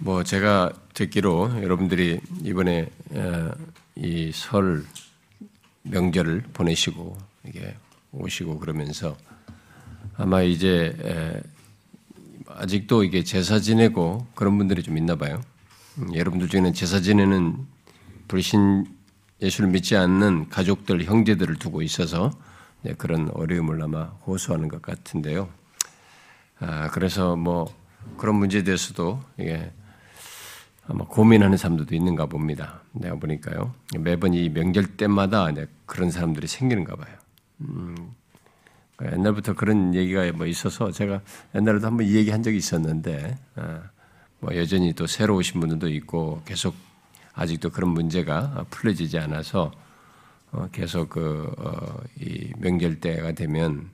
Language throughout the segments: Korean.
뭐 제가 듣기로 여러분들이 이번에 어, 이설 명절을 보내시고 이게 오시고 그러면서 아마 이제 아직도 이게 제사 지내고 그런 분들이 좀 있나 봐요. 음, 여러분들 중에는 제사 지내는 불신 예수를 믿지 않는 가족들, 형제들을 두고 있어서 그런 어려움을 아마 호소하는 것 같은데요. 아, 그래서 뭐 그런 문제에 대해서도 이게 아마 고민하는 사람들도 있는가 봅니다. 내가 보니까요. 매번 이 명절 때마다 그런 사람들이 생기는가 봐요. 음, 옛날부터 그런 얘기가 뭐 있어서 제가 옛날에도 한번 이 얘기 한 적이 있었는데, 아, 뭐 여전히 또 새로 오신 분들도 있고 계속 아직도 그런 문제가 풀려지지 않아서 어, 계속 그, 어, 이 명절 때가 되면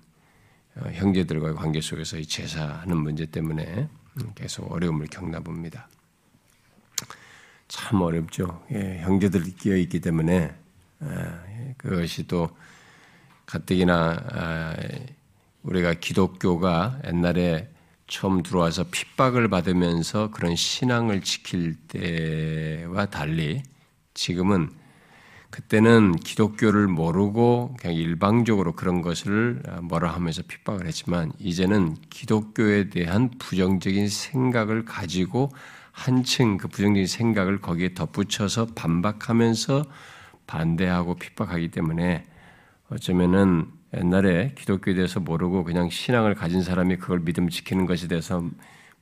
어, 형제들과의 관계 속에서 이 제사하는 문제 때문에 계속 어려움을 겪나 봅니다. 참 어렵죠. 예, 형제들이 끼어 있기 때문에 아, 그것이 또 가뜩이나 아, 우리가 기독교가 옛날에 처음 들어와서 핍박을 받으면서 그런 신앙을 지킬 때와 달리 지금은 그때는 기독교를 모르고 그냥 일방적으로 그런 것을 뭐라 하면서 핍박을 했지만 이제는 기독교에 대한 부정적인 생각을 가지고 한층 그 부정적인 생각을 거기에 덧붙여서 반박하면서 반대하고 핍박하기 때문에 어쩌면은 옛날에 기독교에 대해서 모르고 그냥 신앙을 가진 사람이 그걸 믿음 지키는 것에 대해서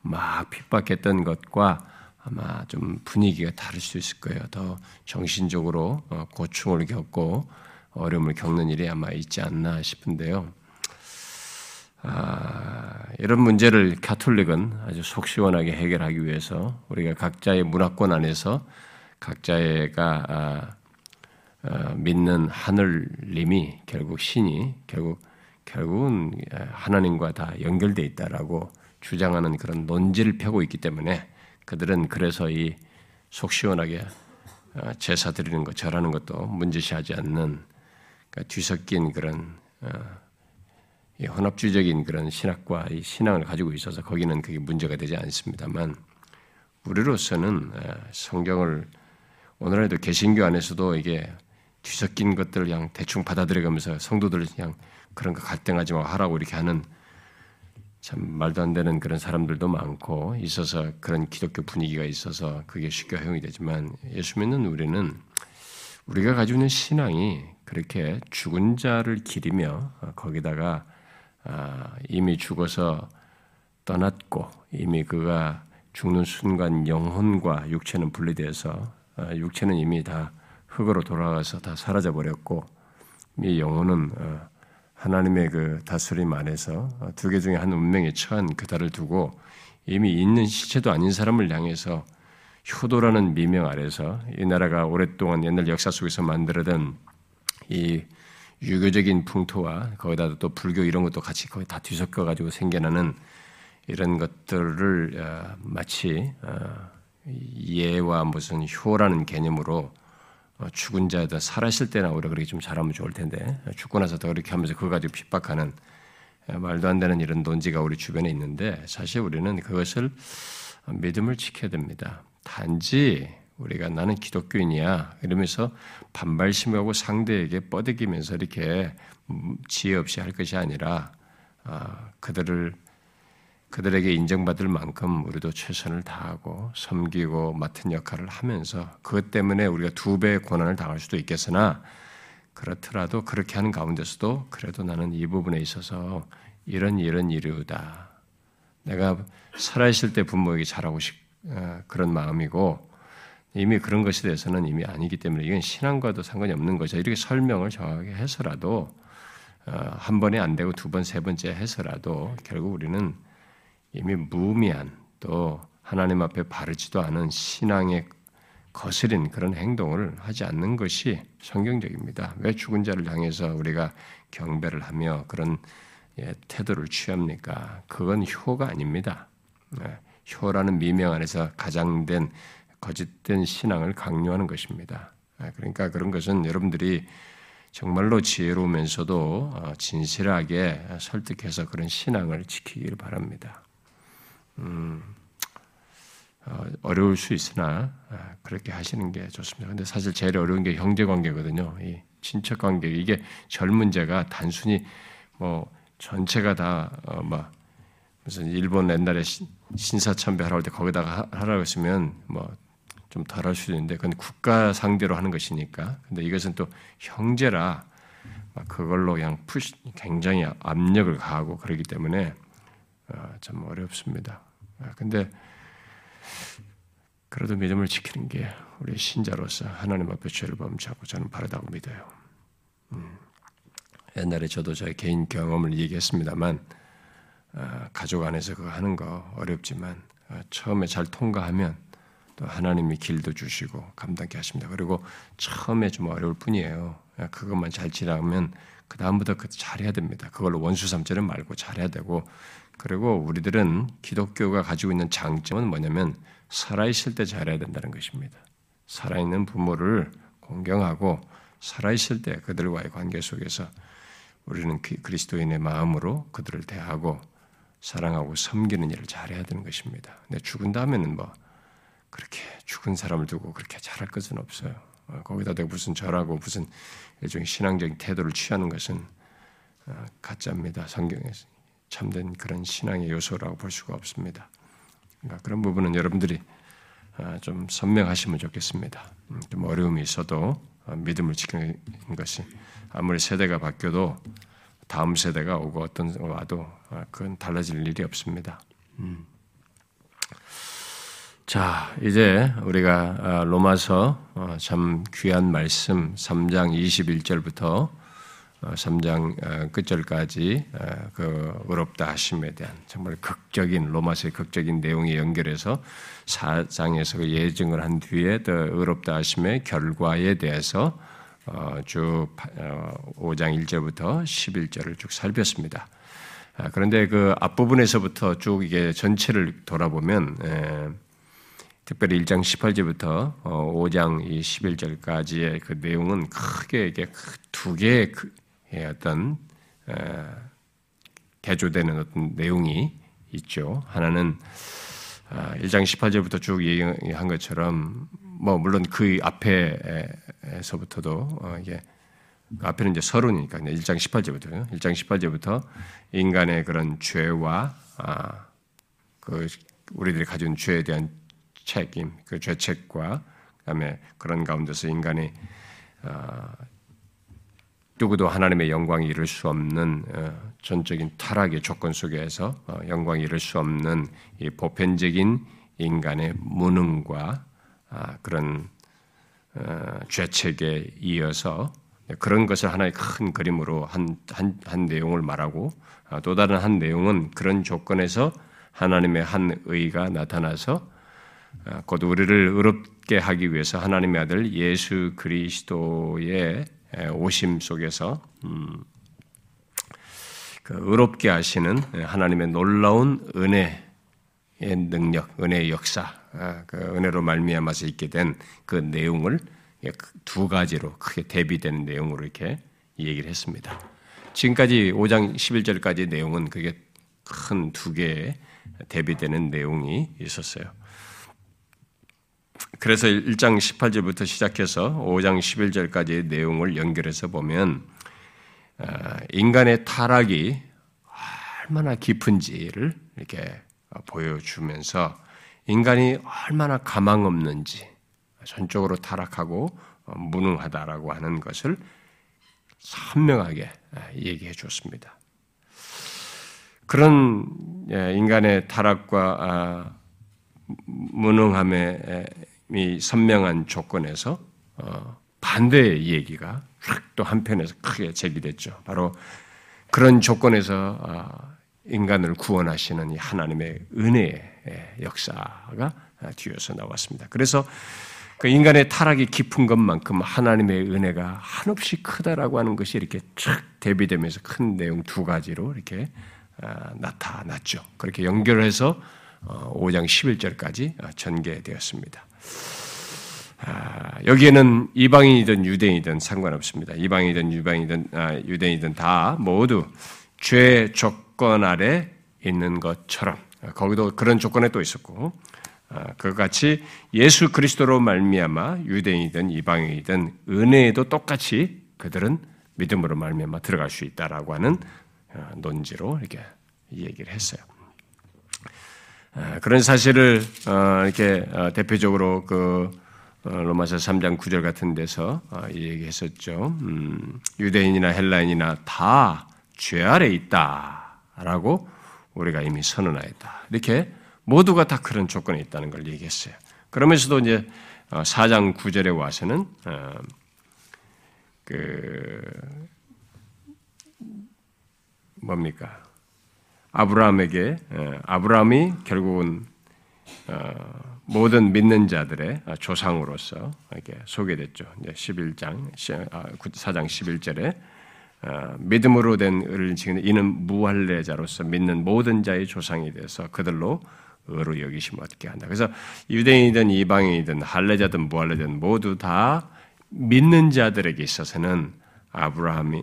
막 핍박했던 것과 아마 좀 분위기가 다를 수 있을 거예요. 더 정신적으로 어, 고충을 겪고 어려움을 겪는 일이 아마 있지 않나 싶은데요. 아, 이런 문제를 카톨릭은 아주 속 시원하게 해결하기 위해서 우리가 각자의 문화권 안에서 각자가 아, 아, 믿는 하늘님이 결국 신이 결국 결국은 하나님과 다 연결돼 있다라고 주장하는 그런 논지를 펴고 있기 때문에 그들은 그래서 이 속 시원하게 어, 제사 드리는 것, 절하는 것도 문제시하지 않는 그러니까 뒤섞인 그런 어, 혼합주의적인 그런 신학과 이 신앙을 가지고 있어서 거기는 그게 문제가 되지 않습니다만 우리로서는 어, 성경을 오늘날에도 개신교 안에서도 이게 뒤섞인 것들을 그냥 대충 받아들여가면서 성도들 그냥 그런 거 갈등하지 마 하라고 이렇게 하는 참 말도 안 되는 그런 사람들도 많고 있어서 그런 기독교 분위기가 있어서 그게 쉽게 허용이 되지만 예수 믿는 우리는 우리가 가지고 있는 신앙이 그렇게 죽은 자를 기리며 거기다가 아, 이미 죽어서 떠났고 이미 그가 죽는 순간 영혼과 육체는 분리돼서 아, 육체는 이미 다 흙으로 돌아가서 다 사라져 버렸고 이 영혼은 어, 하나님의 그 다스림 안에서 두 개 중에 한 운명에 처한 그달을 두고 이미 있는 시체도 아닌 사람을 향해서 효도라는 미명 아래서 이 나라가 오랫동안 옛날 역사 속에서 만들어던 이 유교적인 풍토와 거기다 또 불교 이런 것도 같이 거의 다 뒤섞여 가지고 생겨나는 이런 것들을 어, 마치 어, 예와 무슨 효라는 개념으로 어, 죽은 자들 살았을 때나 오히려 그렇게 좀 잘하면 좋을 텐데 죽고 나서 더 그렇게 하면서 그거 가지고 핍박하는 말도 안 되는 이런 논지가 우리 주변에 있는데 사실 우리는 그것을 믿음을 지켜야 됩니다. 단지 우리가 나는 기독교인이야 이러면서 반발심하고 상대에게 뻗어기면서 이렇게 지혜 없이 할 것이 아니라 아, 그들을 그들에게 인정받을 만큼 우리도 최선을 다하고 섬기고 맡은 역할을 하면서 그것 때문에 우리가 두 배의 고난을 당할 수도 있겠으나 그렇더라도 그렇게 하는 가운데서도 그래도 나는 이 부분에 있어서 이런 이런 이유다. 내가 살아있을 때 부모에게 잘하고 싶 어, 그런 마음이고 이미 그런 것에 대해서는 이미 아니기 때문에 이건 신앙과도 상관이 없는 거죠. 이렇게 설명을 정확하게 해서라도 어, 한 번에 안 되고 두 번, 세 번째 해서라도 결국 우리는 이미 무미한 또 하나님 앞에 바르지도 않은 신앙의 거스린 그런 행동을 하지 않는 것이 성경적입니다. 왜 죽은 자를 향해서 우리가 경배를 하며 그런 예, 태도를 취합니까? 그건 효가 아닙니다. 예, 효라는 미명 안에서 가장된 거짓된 신앙을 강요하는 것입니다. 예, 그러니까 그런 것은 여러분들이 정말로 지혜로우면서도 어, 진실하게 설득해서 그런 신앙을 지키기를 바랍니다. 음, 어, 어려울 수 있으나 아, 그렇게 하시는 게 좋습니다. 근데 사실 제일 어려운 게 형제 관계거든요. 이 친척 관계 이게 젊은 제가 단순히 뭐 전체가 다막 어, 무슨 일본 옛날에 신사참배 하러 때 거기다가 하라고 했으면 뭐 좀 덜할 수도 있는데 그건 국가 상대로 하는 것이니까. 근데 이것은 또 형제라 그걸로 그냥 푸시 굉장히 압력을 가하고 그러기 때문에 어, 참 어렵습니다. 아, 근데 그래도 믿음을 지키는 게 우리 신자로서 하나님 앞에 죄를 범죄하고 저는 바르다고 믿어요. 음. 옛날에 저도 저의 개인 경험을 얘기했습니다만 어, 가족 안에서 그거 하는 거 어렵지만 어, 처음에 잘 통과하면 또 하나님이 길도 주시고 감당케 하십니다. 그리고 처음에 좀 어려울 뿐이에요. 어, 그것만 잘 지나면 그 다음부터 그 잘해야 됩니다. 그걸로 원수 삼자는 말고 잘해야 되고 그리고 우리들은 기독교가 가지고 있는 장점은 뭐냐면 살아있을 때 잘해야 된다는 것입니다. 살아있는 부모를 공경하고 살아있을 때 그들과의 관계 속에서 우리는 그리스도인의 마음으로 그들을 대하고 사랑하고 섬기는 일을 잘해야 되는 것입니다. 근데 죽은 다음에는 뭐 그렇게 죽은 사람을 두고 그렇게 잘할 것은 없어요. 어, 거기다 대고 무슨 절하고 무슨 일종의 신앙적인 태도를 취하는 것은 어, 가짜입니다. 성경에서 참된 그런 신앙의 요소라고 볼 수가 없습니다. 그러니까 그런 부분은 여러분들이 어, 좀 선명하시면 좋겠습니다. 음, 좀 어려움이 있어도 믿음을 지키는 것이 아무리 세대가 바뀌어도 다음 세대가 오고 어떤 와도 그건 달라질 일이 없습니다. 음. 자, 이제 우리가 아, 로마서 어, 참 귀한 말씀 3장 21절부터 3장 어, 어, 끝절까지 그 의롭다 하심에 대한 정말 극적인 로마서의 극적인 내용에 연결해서 4장에서 그 예증을 한 뒤에 더 의롭다 하심의 결과에 대해서 쭉 5장 1절부터 11절을 쭉 살폈습니다. 아, 그런데 그 앞부분에서부터 쭉 이게 전체를 돌아보면 특별히 1장 18절부터 5장 11절까지의 그 내용은 크게 이게 두 개의 그, 예, 어떤 개조되는 어떤 내용이 있죠. 하나는 1장 아, 18절부터 쭉 얘기한 것처럼 뭐 물론 그 앞에서부터도 어, 이게 그 앞에는 이제 서론이니까 1장 18절부터요. 1장 18절부터 인간의 그런 죄와 아, 그 우리들이 가진 죄에 대한 책임, 그 죄책과 그다음에 그런 가운데서 인간이 어, 누구도 하나님의 영광이 이룰 수 없는 어, 전적인 타락의 조건 속에서 어, 영광이 이룰 수 없는 이 보편적인 인간의 무능과 아, 그런 죄책에 이어서 그런 것을 하나의 큰 그림으로 한, 한, 한 내용을 말하고 아, 또 다른 한 내용은 그런 조건에서 하나님의 한 의가 나타나서 아, 곧 우리를 의롭게 하기 위해서 하나님의 아들 예수 그리스도의 오심 속에서 음, 그 의롭게 하시는 하나님의 놀라운 은혜의 능력, 은혜의 역사, 아, 그 은혜로 말미암아서 있게 된 그 내용을 두 가지로 크게 대비되는 내용으로 이렇게 얘기를 했습니다. 지금까지 5장 11절까지 내용은 그게 큰 두 개의 대비되는 내용이 있었어요. 그래서 1장 18절부터 시작해서 5장 11절까지의 내용을 연결해서 보면 아, 인간의 타락이 얼마나 깊은지를 이렇게 보여주면서 인간이 얼마나 가망 없는지 전적으로 타락하고 무능하다라고 하는 것을 선명하게 얘기해 주었습니다. 그런 예, 인간의 타락과 아, 무능함의 선명한 조건에서 어, 반대의 얘기가 또 한편에서 크게 제기됐죠. 바로 그런 조건에서 아, 인간을 구원하시는 하나님의 은혜의 역사가 뒤에서 나왔습니다. 그래서 그 인간의 타락이 깊은 것만큼 하나님의 은혜가 한없이 크다라고 하는 것이 이렇게 쫙 대비되면서 큰 내용 두 가지로 이렇게 아, 나타났죠. 그렇게 연결해서 5장 어, 11절까지 어, 전개되었습니다. 아, 여기에는 이방인이든 유대인이든 상관없습니다. 이방인이든 유방이든 아, 유대인이든 다 모두 죄 조건 아래 있는 것처럼 거기도 그런 조건에 또 있었고 아, 그같이 예수 그리스도로 말미암아 유대인이든 이방인이든 은혜에도 똑같이 그들은 믿음으로 말미암아 들어갈 수 있다라고 하는 어, 논지로 이렇게 얘기를 했어요. 아, 그런 사실을 어, 이렇게 어, 대표적으로 그 로마서 3장 9절 같은 데서 얘기했었죠. 음, 유대인이나 헬라인이나 다 죄 아래 있다라고 우리가 이미 선언하였다. 이렇게 모두가 다 그런 조건에 있다는 걸 얘기했어요. 그러면서도 이제 4장 9절에 와서는 그 뭡니까? 아브라함에게 아브라함이 결국은 어, 모든 믿는 자들의 조상으로서 이렇게 소개됐죠. 이제 11장 4장 아, 11절에 어, 믿음으로 된 의를 지키는 이는 무할례자로서 믿는 모든 자의 조상이 돼서 그들로 의로 여기심 얻게 한다. 그래서 유대인이든 이방인이든 할례자든 무할례자든 모두 다 믿는 자들에게 있어서는 아브라함이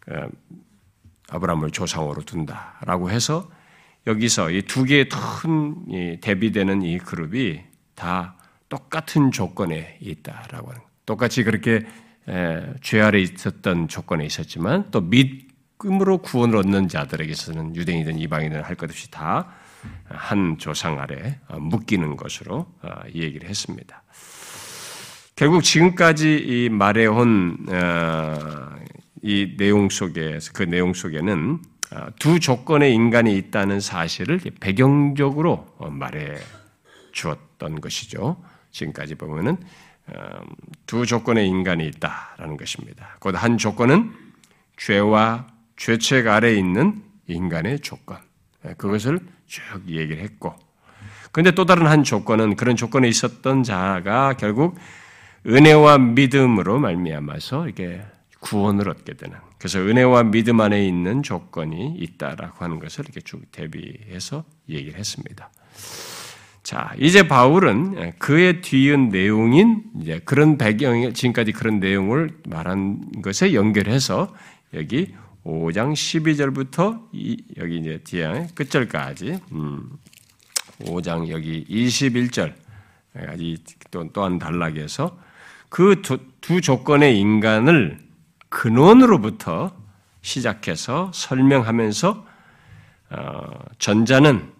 그 아브라함을 조상으로 둔다라고 해서 여기서 이 두 개의 큰 대비되는 이 그룹이 다 똑같은 조건에 있다라고 하는 똑같이 그렇게 죄 아래 있었던 조건에 있었지만 또 믿음으로 구원을 얻는 자들에게서는 유대인이든 이방인이든 할 것 없이 다 한 조상 아래 묶이는 것으로 어, 얘기를 했습니다. 결국 지금까지 이 말해온 어, 이 내용 속에서 그 내용 속에는 어, 두 조건의 인간이 있다는 사실을 배경적으로 어, 말해 주었던 것이죠. 지금까지 보면은 두 조건의 인간이 있다라는 것입니다. 곧 한 조건은 죄와 죄책 아래 있는 인간의 조건. 그것을 쭉 얘기를 했고. 그런데 또 다른 한 조건은 그런 조건에 있었던 자가 결국 은혜와 믿음으로 말미암아서 이게 구원을 얻게 되는. 그래서 은혜와 믿음 안에 있는 조건이 있다라고 하는 것을 이렇게 쭉 대비해서 얘기를 했습니다. 자, 이제 바울은 그의 뒤은 내용인 이제 그런 배경, 지금까지 그런 내용을 말한 것에 연결해서 여기 5장 12절부터 이, 여기 이제 뒤에 끝절까지 음, 5장 여기 21절 또 또한 단락에서 그 두 조건의 인간을 근원으로부터 시작해서 설명하면서 어, 전자는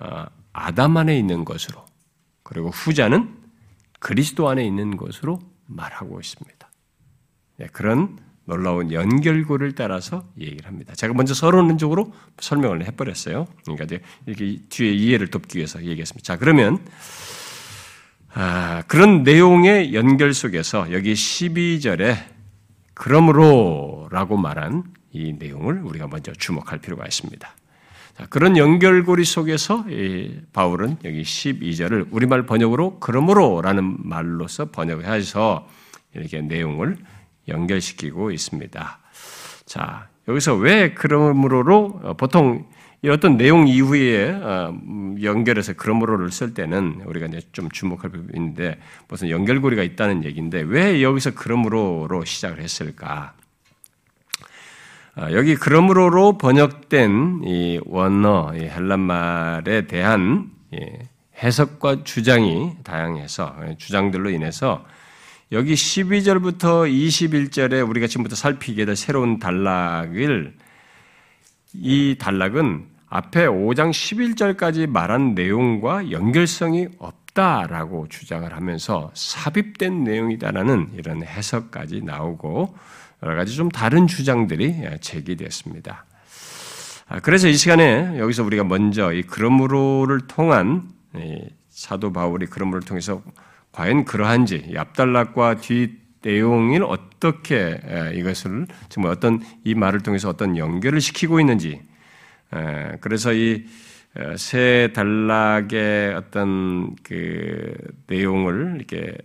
어, 아담 안에 있는 것으로 그리고 후자는 그리스도 안에 있는 것으로 말하고 있습니다. 네, 그런 놀라운 연결고를 따라서 얘기를 합니다. 제가 먼저 서론적으로 설명을 해버렸어요. 그러니까 이렇게 뒤에 이해를 돕기 위해서 얘기했습니다. 자, 그러면 아, 그런 내용의 연결 속에서 여기 12절에 그러므로 라고 말한 이 내용을 우리가 먼저 주목할 필요가 있습니다. 자, 그런 연결고리 속에서 바울은 여기 12절을 우리말 번역으로 그러므로 라는 말로서 번역해서 이렇게 내용을 연결시키고 있습니다. 자, 여기서 왜 그러므로로 어, 보통 어떤 내용 이후에 어, 연결해서 그러므로를 쓸 때는 우리가 이제 좀 주목할 부분이 있는데 무슨 연결고리가 있다는 얘기인데 왜 여기서 그러므로로 시작을 했을까? 아, 여기 그러므로로 번역된 이 원어 이 헬란 말에 대한 해석과 주장이 다양해서 주장들로 인해서 여기 12절부터 21절에 우리가 지금부터 살피게 될 새로운 단락을 이 단락은 앞에 5장 11절까지 말한 내용과 연결성이 없다라고 주장을 하면서 삽입된 내용이다라는 이런 해석까지 나오고 여러 가지 좀 다른 주장들이 제기됐습니다. 아, 그래서 이 시간에 여기서 우리가 먼저 이 그러므로를 통한 사도 바울이 그러므로를 통해서 과연 그러한지 앞달락과 뒤 내용을 어떻게 이것을 정말 어떤 이 말을 통해서 어떤 연결을 시키고 있는지 그래서 이세 단락의 어떤 그 내용을 이렇게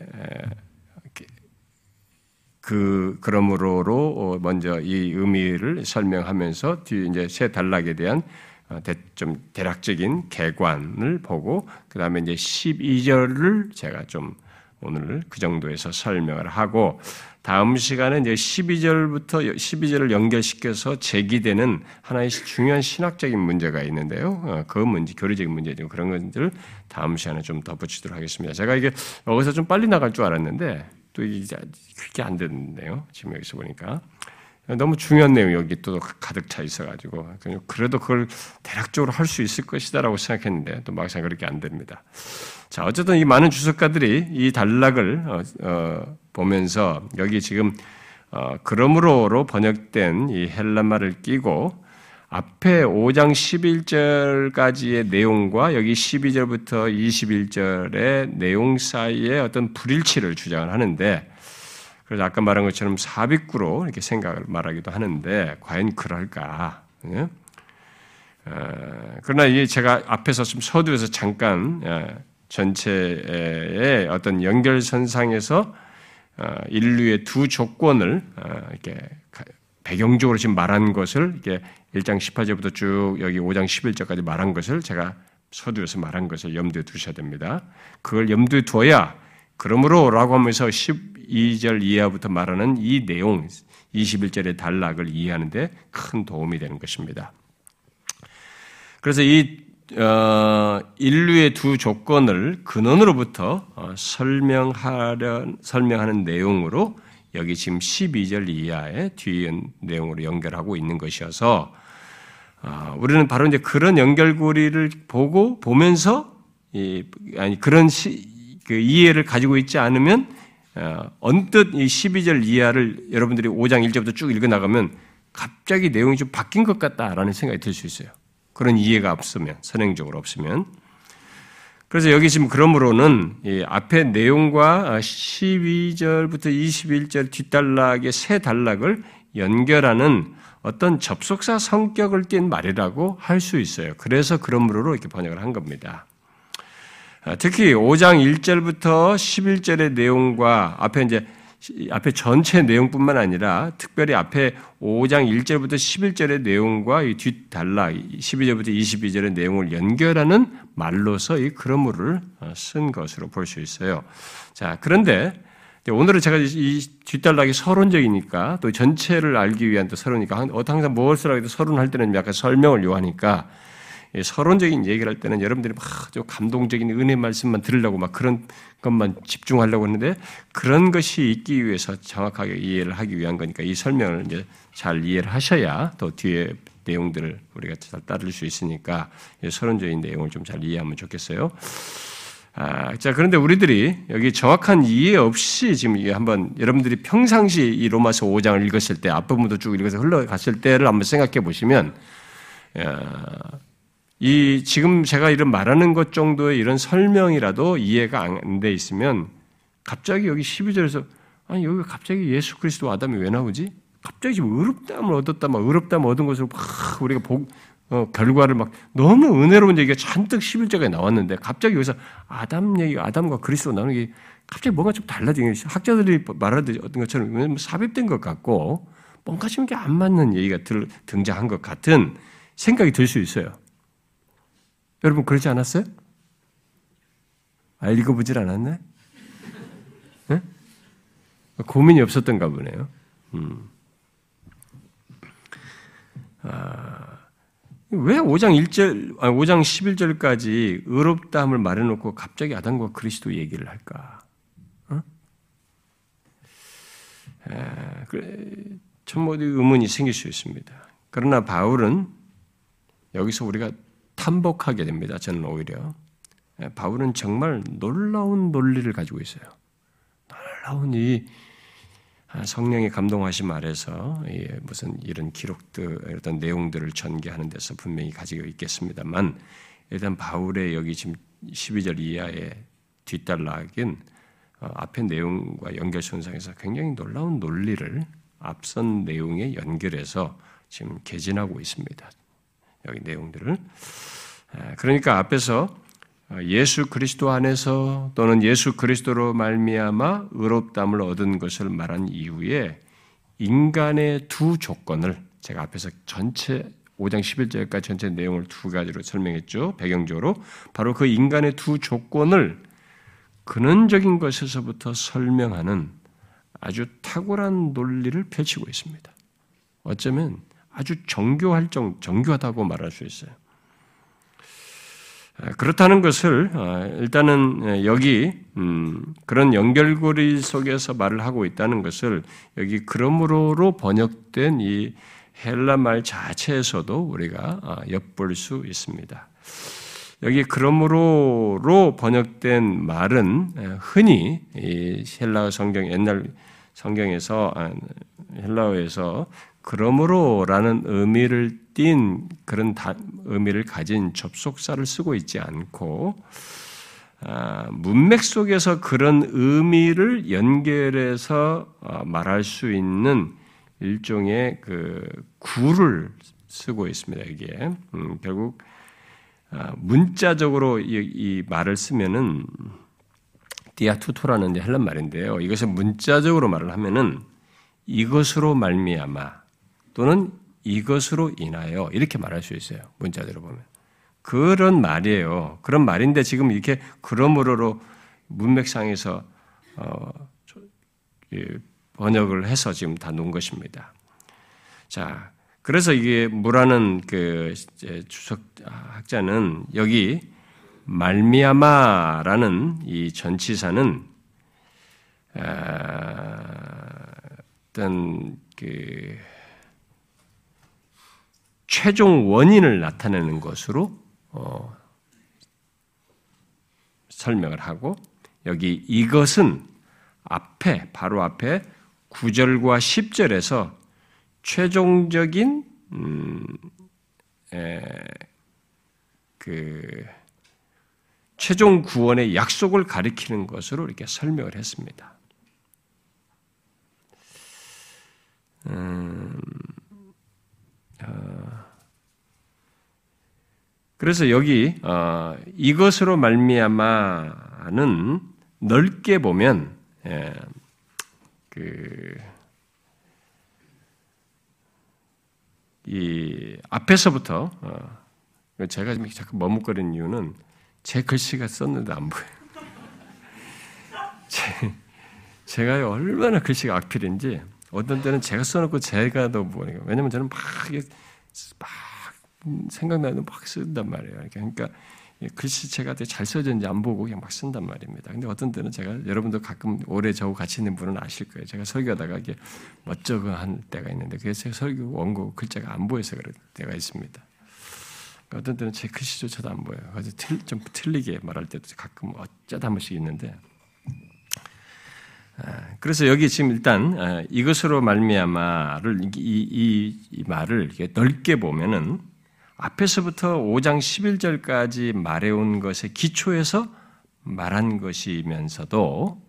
그 그러므로로 먼저 이 의미를 설명하면서 뒤 이제 세 단락에 대한 어, 좀 대략적인 개관을 보고 그 다음에 이제 12절을 제가 좀 오늘 그 정도에서 설명을 하고 다음 시간에 이제 12절부터 12절을 연결시켜서 제기되는 하나의 중요한 신학적인 문제가 있는데요. 어, 그 문제, 교리적인 문제죠. 그런 것들 다음 시간에 좀 덧붙이도록 하겠습니다. 제가 이게 여기서 좀 빨리 나갈 줄 알았는데 또 이제 그렇게 안 됐는데요. 지금 여기서 보니까. 너무 중요한 내용이 여기 또 가득 차 있어가지고 그래도 그걸 대략적으로 할 수 있을 것이다라고 생각했는데 또 막상 그렇게 안 됩니다. 자 어쨌든 이 많은 주석가들이 이 단락을 어, 어, 보면서 여기 지금 어, 그러므로로 번역된 이 헬란말을 끼고 앞에 5장 11절까지의 내용과 여기 12절부터 21절의 내용 사이에 어떤 불일치를 주장을 하는데 그래서 아까 말한 것처럼 사비구로 이렇게 생각을 말하기도 하는데 과연 그럴까? 예? 어, 그러나 이 제가 앞에서 좀 서두에서 잠깐 예, 전체의 어떤 연결선상에서 어, 인류의 두 조건을 어, 이렇게 배경적으로 지금 말한 것을 이렇게 1장 18절부터 쭉 여기 5장 11절까지 말한 것을 제가 서두에서 말한 것을 염두에 두셔야 됩니다. 그걸 염두에 두어야 그러므로라고 하면서 12절 이하부터 말하는 이 내용 21절의 단락을 이해하는데 큰 도움이 되는 것입니다. 그래서 이 어, 인류의 두 조건을 근원으로부터 어, 설명하려 설명하는 내용으로 여기 지금 12절 이하의 뒤에 내용으로 연결하고 있는 것이어서 어, 우리는 바로 이제 그런 연결고리를 보고 보면서 이, 아니 그런 시, 그 이해를 가지고 있지 않으면 어, 언뜻 이 12절 이하를 여러분들이 5장 1절부터 쭉 읽어 나가면 갑자기 내용이 좀 바뀐 것 같다라는 생각이 들 수 있어요. 그런 이해가 없으면 선행적으로 없으면 그래서 여기 지금 그러므로는 앞에 내용과 12절부터 21절 뒷단락의 세 단락을 연결하는 어떤 접속사 성격을 띈 말이라고 할 수 있어요. 그래서 그러므로로 이렇게 번역을 한 겁니다. 아, 특히 5장 1절부터 11절의 내용과 앞에 이제 앞에 전체 내용뿐만 아니라 특별히 앞에 5장 1절부터 11절의 내용과 이 뒷단락 12절부터 22절의 내용을 연결하는 말로서 이 그러므를 어, 쓴 것으로 볼 수 있어요. 자, 그런데 오늘은 제가 이 뒷단락이 서론적이니까 또 전체를 알기 위한 또 서론이니까 항상 무엇을 하기도 서론할 때는 약간 설명을 요하니까 서론적인 얘기를 할 때는 여러분들이 막좀 감동적인 은혜 말씀만 들으려고 막 그런 것만 집중하려고 하는데 그런 것이 있기 위해서 정확하게 이해를 하기 위한 거니까 이 설명을 이제 잘 이해를 하셔야 또 뒤에 내용들을 우리가 잘 따를 수 있으니까 서론적인 내용을 좀 잘 이해하면 좋겠어요. 아, 자, 그런데 우리들이 여기 정확한 이해 없이 지금 이게 한번 여러분들이 평상시 이 로마서 5장을 읽었을 때 앞부분도 쭉 읽어서 흘러갔을 때를 한번 생각해 보시면 이 지금 제가 이런 말하는 것 정도의 이런 설명이라도 이해가 안 돼 있으면 갑자기 여기 12절에서 아니 여기 갑자기 예수 그리스도 아담이 왜 나오지? 갑자기 지금 의롭다함을 얻었다 막 의롭다함을 얻은 것으로 막 우리가 복, 어, 결과를 막 너무 은혜로운 얘기가 잔뜩 11절에 나왔는데 갑자기 여기서 아담 얘기 아담과 그리스도 나오는 게 갑자기 뭔가 좀 달라진 게 학자들이 말하듯이 어떤 것처럼 삽입된 것 같고 뭔가 좀게안 맞는 얘기가 들, 등장한 것 같은 생각이 들 수 있어요. 여러분 그러지 않았어요? 아, 읽어보질 않았네? 네? 고민이 없었던가 보네요. 음. 아, 왜 5장 1절, 아 5장 11절까지 의롭다함을 말해놓고 갑자기 아담과 그리스도 얘기를 할까? 어? 에, 그래, 참 의문이 생길 수 있습니다. 그러나 바울은 여기서 우리가 탐복하게 됩니다. 저는 오히려 예, 바울은 정말 놀라운 논리를 가지고 있어요. 놀라운 이 아, 성령의 감동하심 아래서 무슨 이런 기록들 어떤 내용들을 전개하는 데서 분명히 가지고 있겠습니다만 일단 바울의 여기 지금 12절 이하의 뒷단락은 어, 앞의 내용과 연결선상에서 굉장히 놀라운 논리를 앞선 내용에 연결해서 지금 개진하고 있습니다. 여기 내용들을. 그러니까 앞에서 어, 예수 그리스도 안에서 또는 예수 그리스도로 말미암아 의롭담을 얻은 것을 말한 이후에 인간의 두 조건을 제가 앞에서 전체 5장 11절까지 전체 내용을 두 가지로 설명했죠. 배경적으로 바로 그 인간의 두 조건을 근원적인 것에서부터 설명하는 아주 탁월한 논리를 펼치고 있습니다. 어쩌면 아주 정교할 정, 정교하다고 말할 수 있어요. 아, 그렇다는 것을 아, 일단은 여기 음, 그런 연결고리 속에서 말을 하고 있다는 것을 여기 그러므로로 번역된 이 헬라 말 자체에서도 우리가 아, 엿볼 수 있습니다. 여기 그러므로로 번역된 말은 흔히 헬라 성경 옛날 성경에서 헬라어에서 그러므로라는 의미를 띤 그런 의미를 가진 접속사를 쓰고 있지 않고 아, 문맥 속에서 그런 의미를 연결해서 어, 말할 수 있는 일종의 그 구를 쓰고 있습니다. 이게 음, 결국 아, 문자적으로 이, 이 말을 쓰면은 디아투토라는 헬란 말인데요. 이것을 문자적으로 말을 하면은 이것으로 말미암아 또는 이것으로 인하여 이렇게 말할 수 있어요. 문자대로 보면. 그런 말이에요. 그런 말인데 지금 이렇게 그러므로로 문맥상에서 어, 번역을 해서 지금 다 놓은 것입니다. 자, 그래서 이게 무라는 그 주석 학자는 여기 말미암아라는 이 전치사는 어떤 그 최종 원인을 나타내는 것으로 어, 설명을 하고 여기 이것은 앞에 바로 앞에 9절과 10절에서 최종적인 음, 에, 그 최종 구원의 약속을 가리키는 것으로 이렇게 설명을 했습니다. 음, 어, 그래서 여기 어, 이것으로 말미암아는 넓게 보면 예, 그, 이 앞에서부터 어, 제가 자꾸 머뭇거리는 이유는 제 글씨가 썼는데 안 보여요. 제, 제가 얼마나 글씨가 악필인지 어떤 때는 제가 써놓고 제가 더 보니까 왜냐면 저는 막, 막 생각나는 막 쓴단 말이에요. 그러니까 글씨체가 되게 잘 써졌는지 안 보고 그냥 막 쓴단 말입니다. 근데 어떤 때는 제가 여러분도 가끔 오래 저하고 같이 있는 분은 아실 거예요. 제가 설교하다가 이게 멋쩍어 한 때가 있는데 제 설교 원고 글자가 안 보여서 그럴 때가 있습니다. 그러니까 어떤 때는 제 글씨조차도 안 보여요. 그래서 좀 틀리게 말할 때도 가끔 어쩌다 한 번씩 있는데 아, 그래서 여기 지금 일단 아, 이것으로 말미암아를 이, 이, 이 말을 넓게 보면은 앞에서부터 5장 11절까지 말해온 것의 기초에서 말한 것이면서도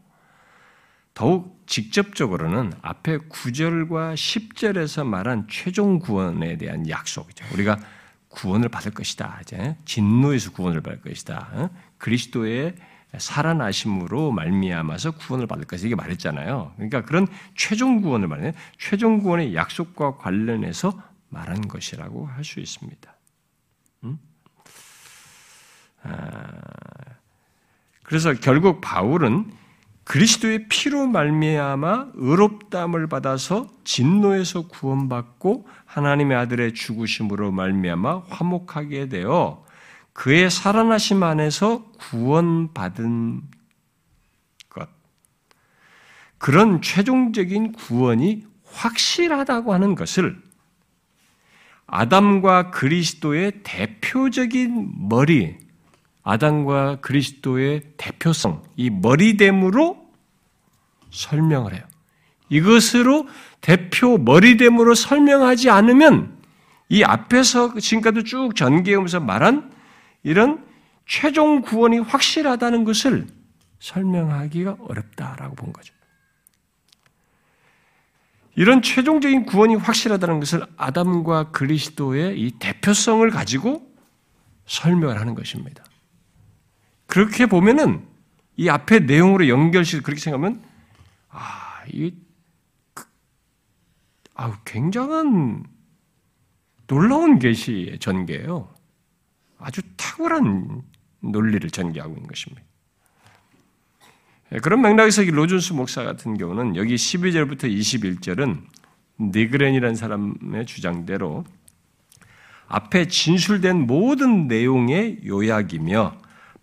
더욱 직접적으로는 앞에 9절과 10절에서 말한 최종 구원에 대한 약속이죠. 우리가 구원을 받을 것이다. 진노에서 구원을 받을 것이다. 어? 그리스도의 살아나심으로 말미암아서 구원을 받을 것이 이게 말했잖아요. 그러니까 그런 최종 구원을 말해 최종 구원의 약속과 관련해서 말한 것이라고 할 수 있습니다. 음? 아, 그래서 결국 바울은 그리스도의 피로 말미암아 의롭다함을 받아서 진노에서 구원받고 하나님의 아들의 죽으심으로 말미암아 화목하게 되어 그의 살아나심 안에서 구원받은 것. 그런 최종적인 구원이 확실하다고 하는 것을 아담과 그리스도의 대표적인 머리, 아담과 그리스도의 대표성, 이 머리됨으로 설명을 해요. 이것으로 대표 머리됨으로 설명하지 않으면 이 앞에서 지금까지 쭉 전개하면서 말한 이런 최종 구원이 확실하다는 것을 설명하기가 어렵다라고 본 거죠. 이런 최종적인 구원이 확실하다는 것을 아담과 그리스도의 이 대표성을 가지고 설명을 하는 것입니다. 그렇게 보면은 이 앞에 내용으로 연결시 그렇게 생각하면 아, 이 아, 굉장한 놀라운 계시의 전개예요. 아주 탁월한 논리를 전개하고 있는 것입니다. 예, 그런 맥락에서 로준수 목사 같은 경우는 여기 12절부터 21절은 니그렌이라는 사람의 주장대로 앞에 진술된 모든 내용의 요약이며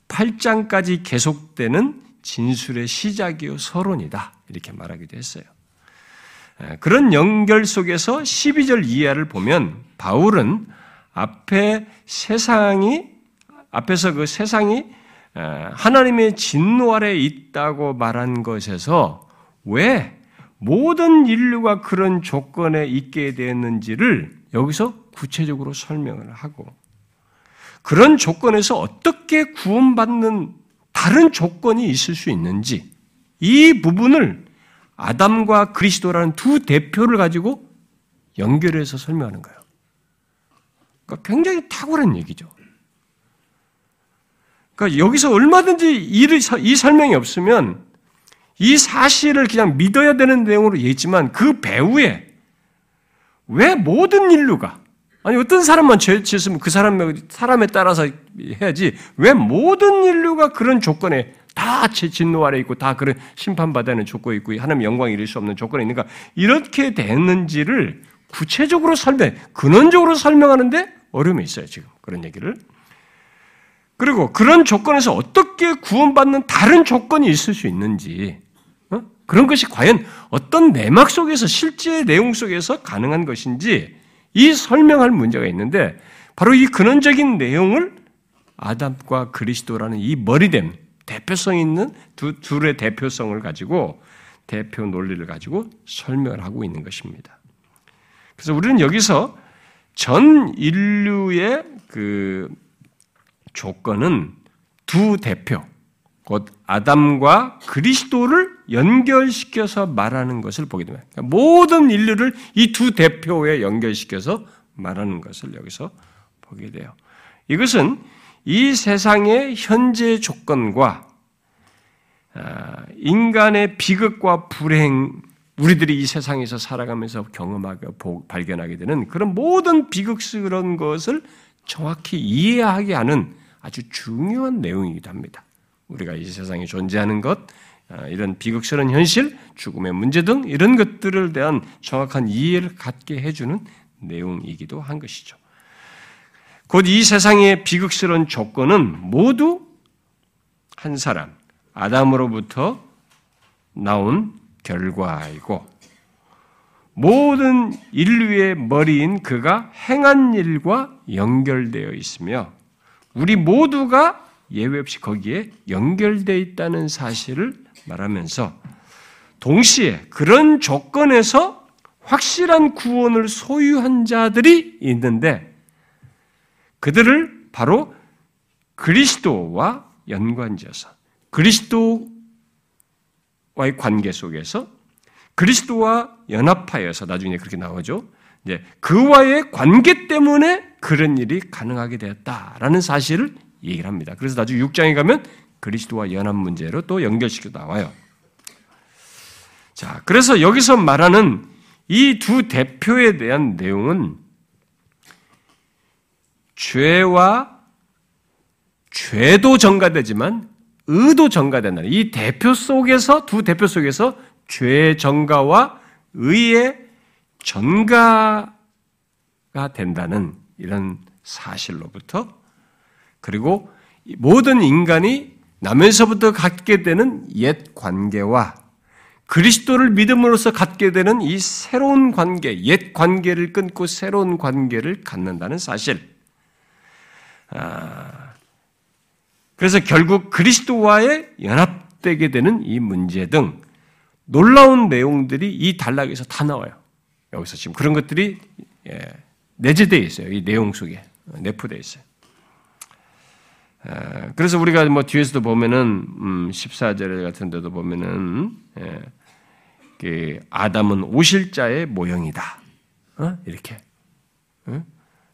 8장까지 계속되는 진술의 시작이요 서론이다. 이렇게 말하기도 했어요. 예, 그런 연결 속에서 12절 이하를 보면 바울은 앞에 세상이 앞에서 그 세상이 하나님의 진노 아래 있다고 말한 것에서 왜 모든 인류가 그런 조건에 있게 되었는지를 여기서 구체적으로 설명을 하고 그런 조건에서 어떻게 구원받는 다른 조건이 있을 수 있는지 이 부분을 아담과 그리스도라는 두 대표를 가지고 연결해서 설명하는 거예요. 그러니까 굉장히 탁월한 얘기죠. 그러니까 여기서 얼마든지 이 설명이 없으면 이 사실을 그냥 믿어야 되는 내용으로 얘기했지만 그 배후에 왜 모든 인류가 아니 어떤 사람만 죄 짓으면 그 사람 사람에 따라서 해야지 왜 모든 인류가 그런 조건에 다 진노 아래 있고 다 그런 심판받아야 하는 조건이 있고 하나님 영광 이룰 수 없는 조건이 있는가 이렇게 됐는지를 구체적으로 설명, 근원적으로 설명하는데 어려움이 있어요 지금 그런 얘기를 그리고 그런 조건에서 어떻게 구원받는 다른 조건이 있을 수 있는지, 어? 그런 것이 과연 어떤 내막 속에서 실제 내용 속에서 가능한 것인지 이 설명할 문제가 있는데 바로 이 근원적인 내용을 아담과 그리스도라는 이 머리됨, 대표성 있는 두, 둘의 대표성을 가지고 대표 논리를 가지고 설명을 하고 있는 것입니다. 그래서 우리는 여기서 전 인류의 그 조건은 두 대표, 곧 아담과 그리스도를 연결시켜서 말하는 것을 보게 됩니다. 그러니까 모든 인류를 이 두 대표에 연결시켜서 말하는 것을 여기서 보게 돼요. 이것은 이 세상의 현재 조건과 아, 인간의 비극과 불행, 우리들이 이 세상에서 살아가면서 경험하게 발견하게 되는 그런 모든 비극스러운 것을 정확히 이해하게 하는 아주 중요한 내용이기도 합니다. 우리가 이 세상에 존재하는 것, 아, 이런 비극스러운 현실, 죽음의 문제 등 이런 것들을 대한 정확한 이해를 갖게 해주는 내용이기도 한 것이죠. 곧 이 세상의 비극스러운 조건은 모두 한 사람, 아담으로부터 나온 결과이고, 모든 인류의 머리인 그가 행한 일과 연결되어 있으며, 우리 모두가 예외 없이 거기에 연결되어 있다는 사실을 말하면서 동시에 그런 조건에서 확실한 구원을 소유한 자들이 있는데 그들을 바로 그리스도와 연관지어서 그리스도 와의 관계 속에서 그리스도와 연합하여서 나중에 그렇게 나오죠. 이제 그와의 관계 때문에 그런 일이 가능하게 되었다라는 사실을 얘기를 합니다. 그래서 나중에 6장에 가면 그리스도와 연합 문제로 또 연결시켜 나와요. 자, 그래서 여기서 말하는 이 두 대표에 대한 내용은 죄와 죄도 전가되지만 의도 전가된다. 이 대표 속에서 두 대표 속에서 죄 전가와 의의 전가가 된다는 이런 사실로부터 그리고 모든 인간이 나면서부터 갖게 되는 옛 관계와 그리스도를 믿음으로써 갖게 되는 이 새로운 관계, 옛 관계를 끊고 새로운 관계를 갖는다는 사실. 아, 그래서 결국 그리스도와의 연합되게 되는 이 문제 등 놀라운 내용들이 이 단락에서 다 나와요. 여기서 지금 그런 것들이 예, 내재되어 있어요. 이 내용 속에 내포되어 있어요. 그래서 우리가 뭐 뒤에서도 보면은 14절 음, 같은 데도 보면은 예, 그 아담은 오실자의 모형이다. 어? 이렇게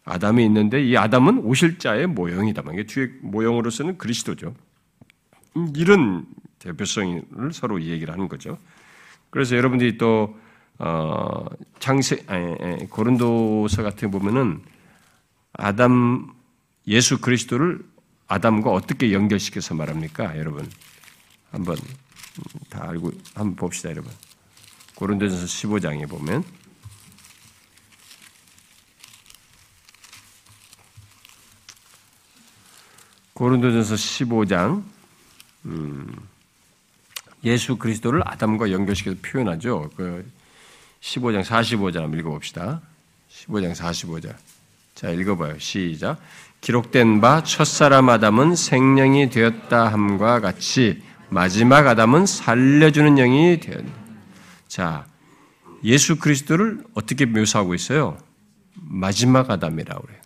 아담이 있는데 이 아담은 오실자의 모형이다. 이게 뒤에 모형으로서는 그리스도죠. 음, 이런 대표성을 서로 얘기를 하는 거죠. 그래서 여러분들이 또 어, 창세 아니, 고린도서 같은 보면은 아담 예수 그리스도를 아담과 어떻게 연결시켜서 말합니까, 여러분? 한번 다 알고 한번 봅시다, 여러분. 고린도전서 15장에 보면 고린도전서 15장 음, 예수 그리스도를 아담과 연결시켜서 표현하죠. 그 15장 45절 한번 읽어봅시다. 15장 45절. 자, 읽어봐요. 시작. 기록된 바 첫사람 아담은 생명이 되었다 함과 같이 마지막 아담은 살려주는 영이 되었다. 자, 예수 그리스도를 어떻게 묘사하고 있어요? 마지막 아담이라고 그래요.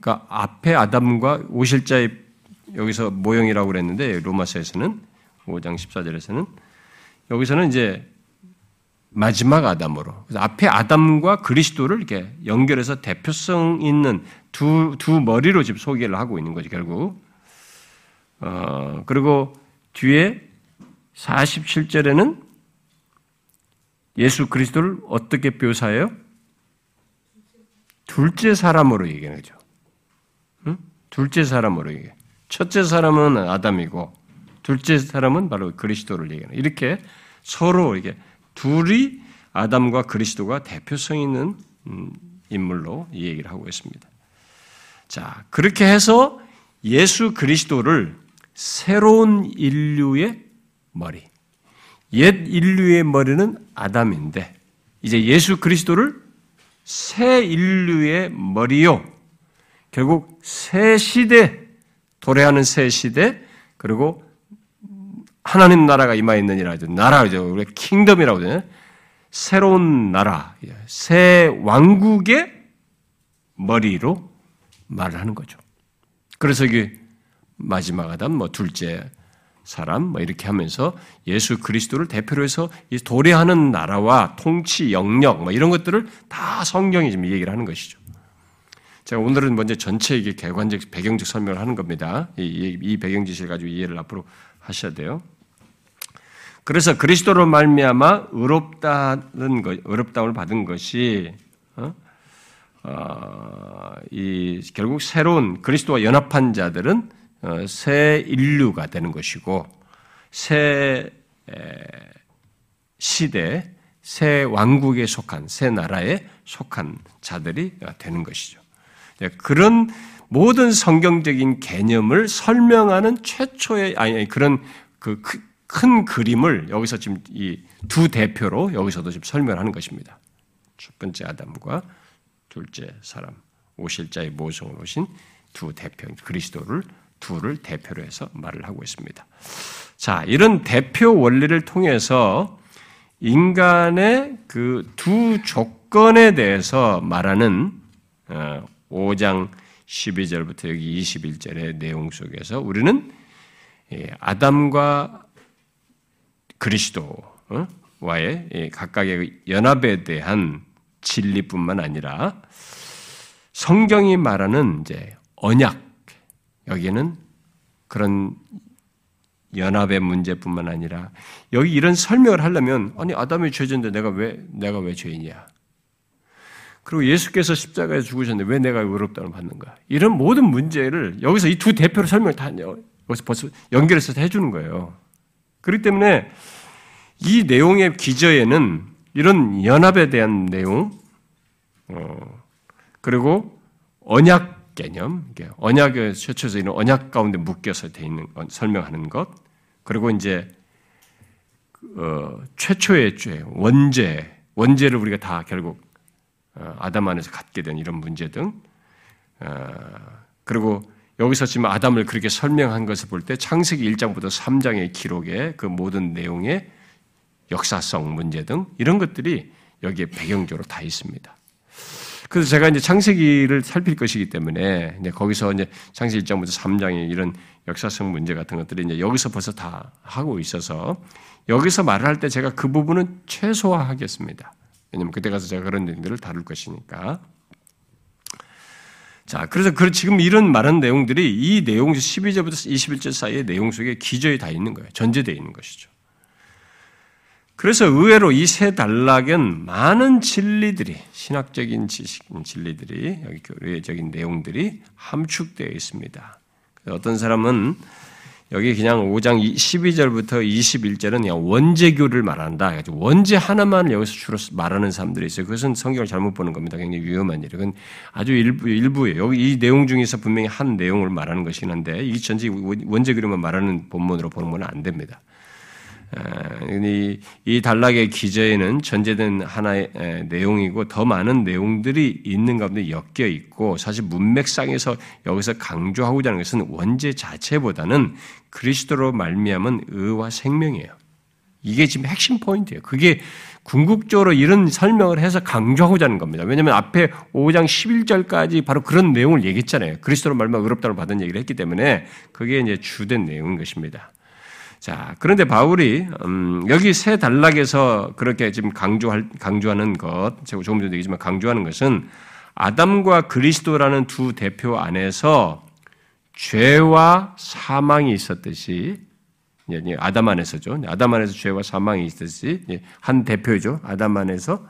그러니까 앞에 아담과 오실자의 여기서 모형이라고 그랬는데 로마서에서는 5장 14절에서는 여기서는 이제 마지막 아담으로 앞에 아담과 그리스도를 이렇게 연결해서 대표성 있는 두, 두 머리로 지금 소개를 하고 있는 거죠 결국 어, 그리고 뒤에 47절에는 예수 그리스도를 어떻게 묘사해요? 둘째 사람으로 얘기하는 거죠. 응? 둘째 사람으로 얘기해. 첫째 사람은 아담이고 둘째 사람은 바로 그리스도를 얘기하는. 이렇게 서로 이게 둘이 아담과 그리스도가 대표성 있는 음, 인물로 이 얘기를 하고 있습니다. 자, 그렇게 해서 예수 그리스도를 새로운 인류의 머리, 옛 인류의 머리는 아담인데, 이제 예수 그리스도를 새 인류의 머리요. 결국 새 시대, 도래하는 새 시대, 그리고 하나님 나라가 임하 있느니라 하죠. 나라죠. 우리 킹덤이라고 하잖아요. 새로운 나라, 새 왕국의 머리로 말을 하는 거죠. 그래서 이게 마지막 아담, 뭐 둘째 사람, 뭐 이렇게 하면서 예수 그리스도를 대표로 해서 도래하는 나라와 통치 영역, 뭐 이런 것들을 다 성경이 지금 얘기를 하는 것이죠. 제가 오늘은 먼저 전체 이게 개관적 배경적 설명을 하는 겁니다. 이, 이 배경 지시를 가지고 이해를 앞으로 하셔야 돼요. 그래서 그리스도로 말미암아 의롭다는 것, 의롭다움을 받은 것이 어? 어, 이 결국 새로운 그리스도와 연합한 자들은 어, 새 인류가 되는 것이고 새 시대, 새 왕국에 속한 새 나라에 속한 자들이 되는 것이죠. 네, 그런 모든 성경적인 개념을 설명하는 최초의 아니 그런 그 큰 그림을 여기서 지금 이 두 대표로 여기서도 지금 설명하는 것입니다. 첫 번째 아담과 둘째 사람 오실 자의 모성으로 오신 두 대표 그리스도를 둘을 대표로 해서 말을 하고 있습니다. 자, 이런 대표 원리를 통해서 인간의 그 두 조건에 대해서 말하는 5장 어, 12절부터 여기 21절의 내용 속에서 우리는 아담과 그리스도와의 각각의 연합에 대한 진리뿐만 아니라 성경이 말하는 이제 언약 여기는 그런 연합의 문제뿐만 아니라 여기 이런 설명을 하려면 아니 아담이 죄졌는데 내가 왜 내가 왜 죄인이야? 그리고 예수께서 십자가에 죽으셨는데 왜 내가 의롭다는 받는가? 이런 모든 문제를 여기서 이 두 대표로 설명을 다 여기서 벌써 연결해서 해주는 거예요. 그렇기 때문에 이 내용의 기저에는 이런 연합에 대한 내용, 어, 그리고 언약 개념, 언약의 최초에서 이런 언약 가운데 묶여서 돼 있는 설명하는 것, 그리고 이제 어, 최초의 죄, 원죄, 원죄를 우리가 다 결국 어, 아담 안에서 갖게 된 이런 문제 등, 어, 그리고 여기서 지금 아담을 그렇게 설명한 것을 볼 때 창세기 1장부터 3장의 기록의 그 모든 내용의 역사성 문제 등 이런 것들이 여기에 배경적으로 다 있습니다. 그래서 제가 이제 창세기를 살필 것이기 때문에 이제 거기서 이제 창세기 1장부터 3장의 이런 역사성 문제 같은 것들이 이제 여기서 벌써 다 하고 있어서 여기서 말을 할 때 제가 그 부분은 최소화하겠습니다. 왜냐면 그때 가서 제가 그런 내용들을 다룰 것이니까. 자, 그래서 그 지금 이런 많은 내용들이 이 내용 12절부터 21절 사이의 내용 속에 기저에 다 있는 거예요. 전제되어 있는 것이죠. 그래서 의외로 이 세 단락엔 많은 진리들이 신학적인 지식 진리들이 여기 교회적인 내용들이 함축되어 있습니다. 어떤 사람은 여기 그냥 5장 12절부터 21절은 그냥 원죄교를 말한다. 원죄 하나만을 여기서 주로 말하는 사람들이 있어요. 그것은 성경을 잘못 보는 겁니다. 굉장히 위험한 일이에요. 그건 아주 일부, 일부예요. 여기 이 내용 중에서 분명히 한 내용을 말하는 것이긴 한데, 이 전체 원죄교로만 말하는 본문으로 보는 건 안 됩니다. 이, 이 단락의 기저에는 전제된 하나의 내용이고 더 많은 내용들이 있는 가운데 엮여 있고 사실 문맥상에서 여기서 강조하고자 하는 것은 원죄 자체보다는 그리스도로 말미암은 의와 생명이에요. 이게 지금 핵심 포인트예요. 그게 궁극적으로 이런 설명을 해서 강조하고자 하는 겁니다. 왜냐하면 앞에 5장 11절까지 바로 그런 내용을 얘기했잖아요. 그리스도로 말미암아 의롭다고 받은 얘기를 했기 때문에 그게 이제 주된 내용인 것입니다. 자, 그런데 바울이 음, 여기 세 단락에서 그렇게 지금 강조할, 강조하는 것, 제가 조금 전에 얘기지만 강조하는 것은 아담과 그리스도라는 두 대표 안에서 죄와 사망이 있었듯이 아담 안에서죠. 아담 안에서 죄와 사망이 있듯이 한 대표죠. 아담 안에서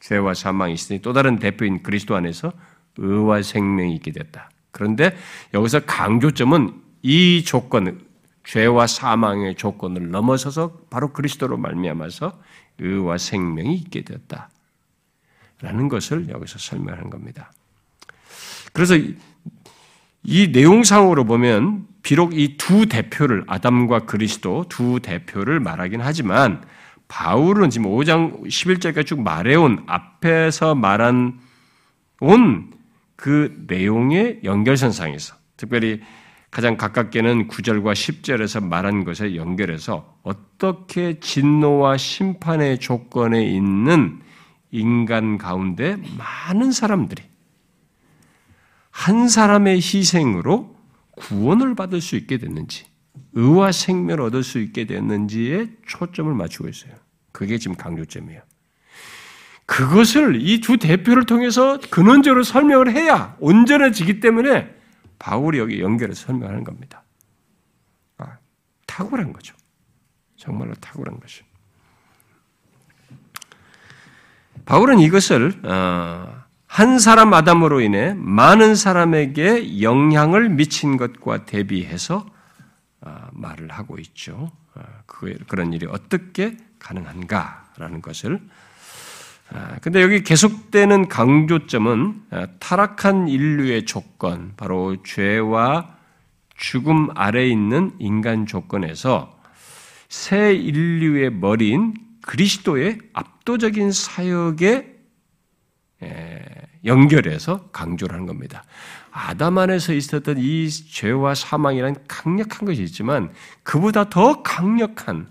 죄와 사망이 있으니 또 다른 대표인 그리스도 안에서 의와 생명이 있게 됐다. 그런데 여기서 강조점은 이 조건, 죄와 사망의 조건을 넘어서서 바로 그리스도로 말미암아서 의와 생명이 있게 되었다. 라는 것을 여기서 설명하는 겁니다. 그래서 이 내용상으로 보면 비록 이 두 대표를 아담과 그리스도 두 대표를 말하긴 하지만 바울은 지금 5장 11절까지 쭉 말해온 앞에서 말한 온 그 내용의 연결선상에서 특별히 가장 가깝게는 9절과 10절에서 말한 것에 연결해서 어떻게 진노와 심판의 조건에 있는 인간 가운데 많은 사람들이 한 사람의 희생으로 구원을 받을 수 있게 됐는지, 의와 생명을 얻을 수 있게 됐는지에 초점을 맞추고 있어요. 그게 지금 강조점이에요. 그것을 이 두 대표를 통해서 근원적으로 설명을 해야 온전해지기 때문에 바울이 여기 연결해서 설명하는 겁니다. 아, 탁월한 거죠. 정말로 탁월한 것이. 바울은 이것을 어, 한 사람 아담으로 인해 많은 사람에게 영향을 미친 것과 대비해서 어, 말을 하고 있죠. 어, 그런 일이 어떻게 가능한가라는 것을 아, 근데 여기 계속되는 강조점은 아, 타락한 인류의 조건, 바로 죄와 죽음 아래 있는 인간 조건에서 새 인류의 머리인 그리스도의 압도적인 사역에 연결해서 강조를 하는 겁니다. 아담 안에서 있었던 이 죄와 사망이란 강력한 것이 있지만 그보다 더 강력한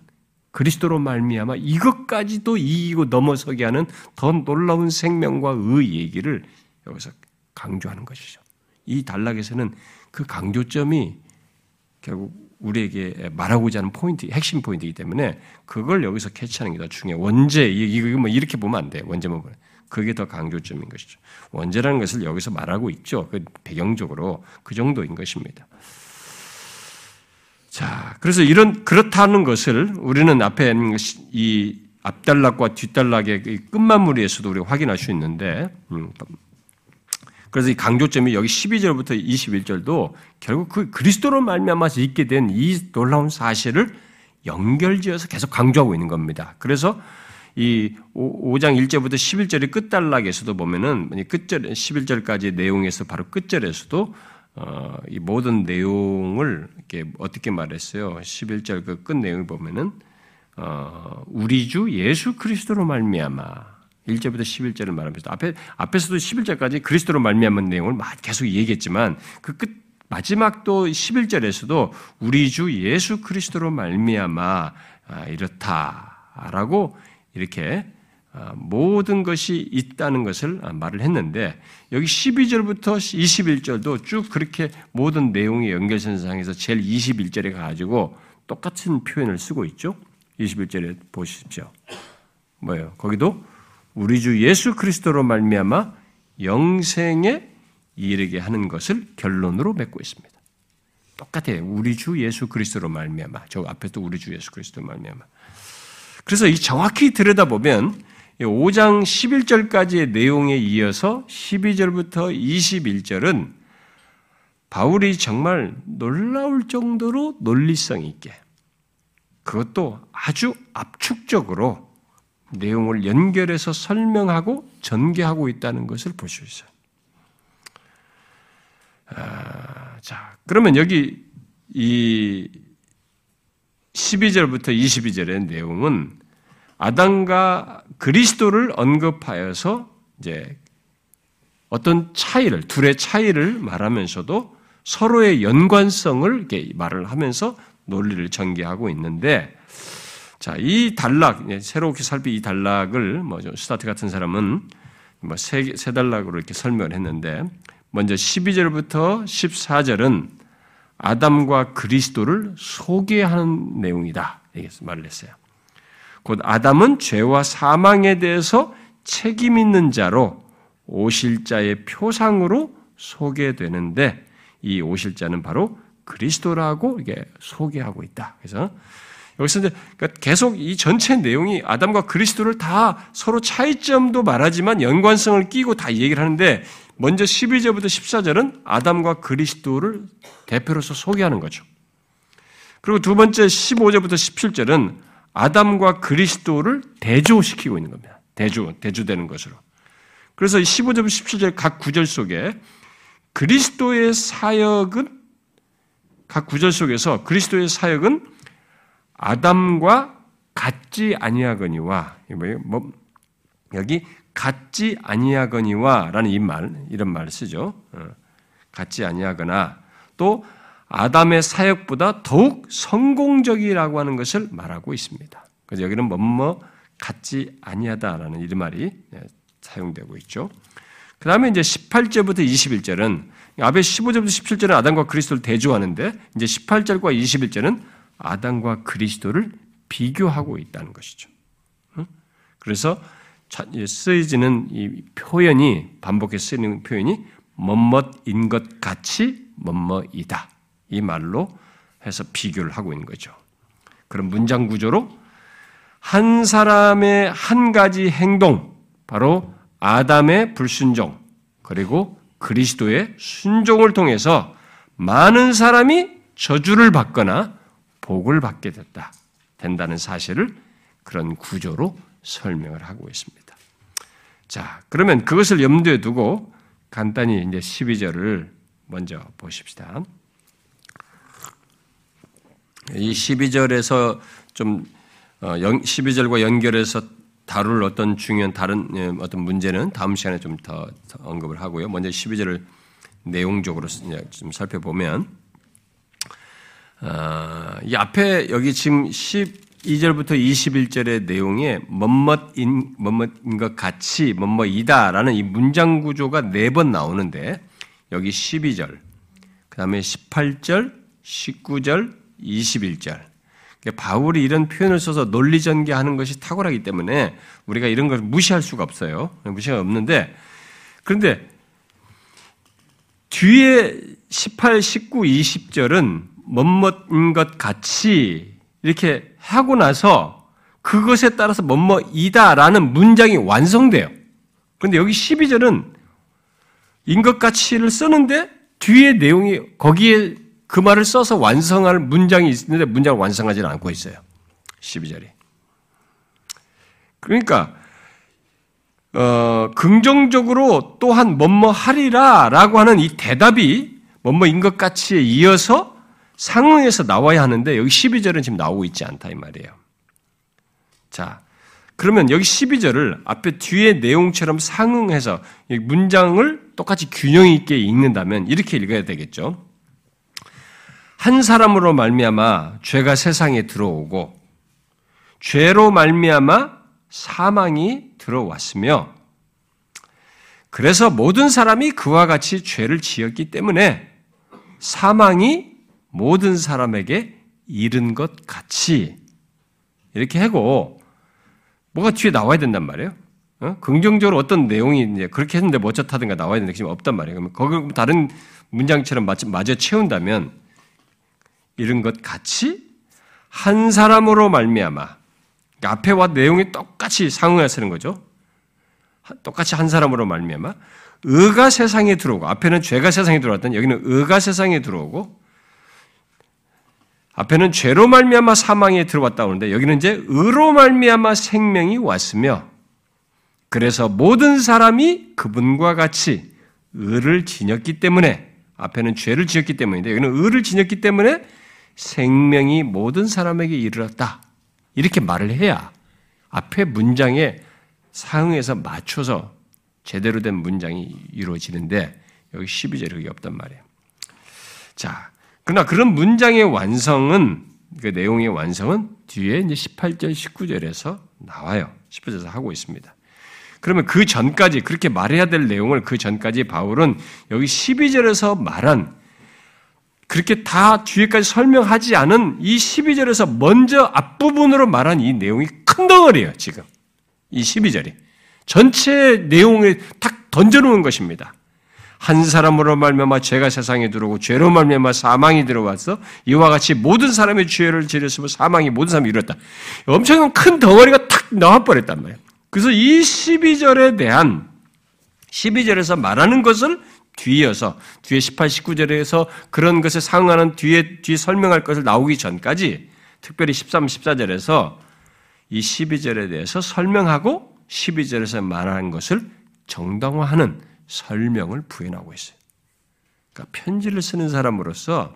그리스도로 말미암아 이것까지도 이기고 넘어서게 하는 더 놀라운 생명과 의 얘기를 여기서 강조하는 것이죠. 이 단락에서는 그 강조점이 결국 우리에게 말하고자 하는 포인트, 핵심 포인트이기 때문에 그걸 여기서 캐치하는 게 더 중요해. 원죄, 이거 뭐 이렇게 보면 안 돼. 원죄만 보면. 그게 더 강조점인 것이죠. 원죄라는 것을 여기서 말하고 있죠. 그 배경적으로 그 정도인 것입니다. 자, 그래서 이런 그렇다는 것을 우리는 앞에 이 앞단락과 뒷단락의 끝마무리에서도 우리가 확인할 수 있는데, 음, 그래서 이 강조점이 여기 12절부터 21절도 결국 그 그리스도로 말미암아서 있게 된 이 놀라운 사실을 연결지어서 계속 강조하고 있는 겁니다. 그래서 이 5장 1절부터 11절의 끝단락에서도 보면은 끝절 11절까지 내용에서 바로 끝절에서도 어, 이 모든 내용을 이렇게 어떻게 말했어요? 11절 그 끝 내용을 보면은 어, 우리 주 예수 그리스도로 말미암아 1절부터 11절을 말하면서 앞에 앞에서도 11절까지 그리스도로 말미암은 내용을 계속 얘기했지만 그 끝 마지막도 11절에서도 우리 주 예수 그리스도로 말미암아 아, 이렇다라고 이렇게 아, 모든 것이 있다는 것을 말을 했는데 여기 12절부터 21절도 쭉 그렇게 모든 내용의 연결선상에서 제일 21절에 가지고 똑같은 표현을 쓰고 있죠. 21절에 보십시오. 뭐예요? 거기도 우리 주 예수 그리스도로 말미암아 영생에 이르게 하는 것을 결론으로 맺고 있습니다. 똑같아요. 우리 주 예수 그리스도로 말미암아. 저 앞에도 우리 주 예수 그리스도로 말미암아. 그래서 이 정확히 들여다보면 5장 11절까지의 내용에 이어서 12절부터 21절은 바울이 정말 놀라울 정도로 논리성 있게 그것도 아주 압축적으로 내용을 연결해서 설명하고 전개하고 있다는 것을 볼 수 있어요. 아, 자, 그러면 여기 이 12절부터 22절의 내용은 아담과 그리스도를 언급하여서 이제 어떤 차이를, 둘의 차이를 말하면서도 서로의 연관성을 이렇게 말을 하면서 논리를 전개하고 있는데, 자, 이 단락, 새롭게 살피 이 단락을, 뭐, 스타트 같은 사람은 뭐, 세, 세 단락으로 이렇게 설명을 했는데, 먼저 12절부터 14절은 아담과 그리스도를 소개하는 내용이다. 이렇게 말을 했어요. 곧 아담은 죄와 사망에 대해서 책임 있는 자로 오실자의 표상으로 소개되는데 이 오실자는 바로 그리스도라고 이게 소개하고 있다. 그래서 여기서 이제 그러니까 계속 이 전체 내용이 아담과 그리스도를 다 서로 차이점도 말하지만 연관성을 끼고 다 얘기를 하는데 먼저 12절부터 14절은 아담과 그리스도를 대표로서 소개하는 거죠. 그리고 두 번째 15절부터 17절은 아담과 그리스도를 대조시키고 있는 겁니다. 대조, 대조되는 것으로. 그래서 15절부터 17절 각 구절 속에 그리스도의 사역은 각 구절 속에서 그리스도의 사역은 아담과 같지 아니하거니와 뭐 여기 같지 아니하거니와라는 이 말, 이런 말을 쓰죠. 어, 같지 아니하거나 또 아담의 사역보다 더욱 성공적이라고 하는 것을 말하고 있습니다. 그래서 여기는 뭐뭐 같지 아니하다라는 이 말이 예, 사용되고 있죠. 그 다음에 이제 18절부터 21절은 앞에 15절부터 17절은 아담과 그리스도를 대조하는데 이제 18절과 21절은 아담과 그리스도를 비교하고 있다는 것이죠. 그래서 쓰여지는 이 표현이 반복해 쓰이는 표현이 멋멋인 것 같이 멋멋이다. 이 말로 해서 비교를 하고 있는 거죠. 그런 문장 구조로 한 사람의 한 가지 행동, 바로 아담의 불순종, 그리고 그리스도의 순종을 통해서 많은 사람이 저주를 받거나 복을 받게 됐다. 된다는 사실을 그런 구조로 설명을 하고 있습니다. 자, 그러면 그것을 염두에 두고 간단히 이제 12절을 먼저 보십시다. 이 12절에서 좀 12절과 어, 연결해서 다룰 어떤 중요한 다른 예, 어떤 문제는 다음 시간에 좀 더 언급을 하고요. 먼저 12절을 내용적으로 좀 살펴보면 어, 이 앞에 여기 지금 2절부터 21절의 내용에 멋멋인, 멋멋인 것 같이 멋멋이다라는 이 문장 구조가 네 번 나오는데 여기 12절, 그 다음에 18절, 19절, 21절. 바울이 이런 표현을 써서 논리 전개하는 것이 탁월하기 때문에 우리가 이런 걸 무시할 수가 없어요. 무시가 없는데 그런데 뒤에 18, 19, 20절은 멋멋인 것 같이 이렇게 하고 나서 그것에 따라서 뭐뭐이다라는 문장이 완성돼요. 그런데 여기 12절은 인것가치를 쓰는데 뒤에 내용이 거기에 그 말을 써서 완성할 문장이 있는데 문장을 완성하지 않고 있어요. 12절이. 그러니까 어, 긍정적으로 또한 뭐뭐 하리라라고 하는 이 대답이 뭐뭐인 것 같이에 이어서 상응해서 나와야 하는데 여기 12절은 지금 나오고 있지 않다 이 말이에요. 자, 그러면 여기 12절을 앞에 뒤에 내용처럼 상응해서 문장을 똑같이 균형 있게 읽는다면 이렇게 읽어야 되겠죠. 한 사람으로 말미암아 죄가 세상에 들어오고 죄로 말미암아 사망이 들어왔으며 그래서 모든 사람이 그와 같이 죄를 지었기 때문에 사망이 모든 사람에게 이른 것 같이 이렇게 하고 뭐가 뒤에 나와야 된단 말이에요. 어? 긍정적으로 어떤 내용이 이제 그렇게 했는데 뭐 어쩌다든가 나와야 되는데 지금 없단 말이에요. 그러면 거기 다른 문장처럼 마저 채운다면 이런 것 같이 한 사람으로 말미암아 그러니까 앞에와 내용이 똑같이 상응하시는 거죠. 똑같이 한 사람으로 말미암아 의가 세상에 들어오고 앞에는 죄가 세상에 들어왔던 여기는 의가 세상에 들어오고 앞에는 죄로 말미암아 사망에 들어왔다 오는데 여기는 이제 의로 말미암아 생명이 왔으며 그래서 모든 사람이 그분과 같이 의를 지녔기 때문에 앞에는 죄를 지었기 때문인데 여기는 의를 지녔기 때문에 생명이 모든 사람에게 이르렀다. 이렇게 말을 해야 앞에 문장에 상응해서 맞춰서 제대로 된 문장이 이루어지는데 여기 12절에 그게 없단 말이에요. 자, 그러나 그런 문장의 완성은 그 내용의 완성은 뒤에 이제 18절, 19절에서 나와요. 18절에서 하고 있습니다. 그러면 그 전까지 그렇게 말해야 될 내용을 그 전까지 바울은 여기 12절에서 말한 그렇게 다 뒤에까지 설명하지 않은 이 12절에서 먼저 앞부분으로 말한 이 내용이 큰 덩어리예요, 지금. 이 12절이. 전체 내용을 탁 던져놓은 것입니다. 한 사람으로 말미암아 죄가 세상에 들어오고 죄로 말미암아 사망이 들어와서 이와 같이 모든 사람의 죄를 지렸으면 사망이 모든 사람이 이뤘다. 엄청난 큰 덩어리가 탁 나와버렸단 말이에요. 그래서 이 12절에 대한 12절에서 말하는 것을 뒤이어서 뒤에 18, 19절에서 그런 것에 상응하는 뒤에 뒤에 설명할 것을 나오기 전까지 특별히 13, 14절에서 이 12절에 대해서 설명하고 12절에서 말하는 것을 정당화하는 설명을 부연하고 있어요. 그러니까 편지를 쓰는 사람으로서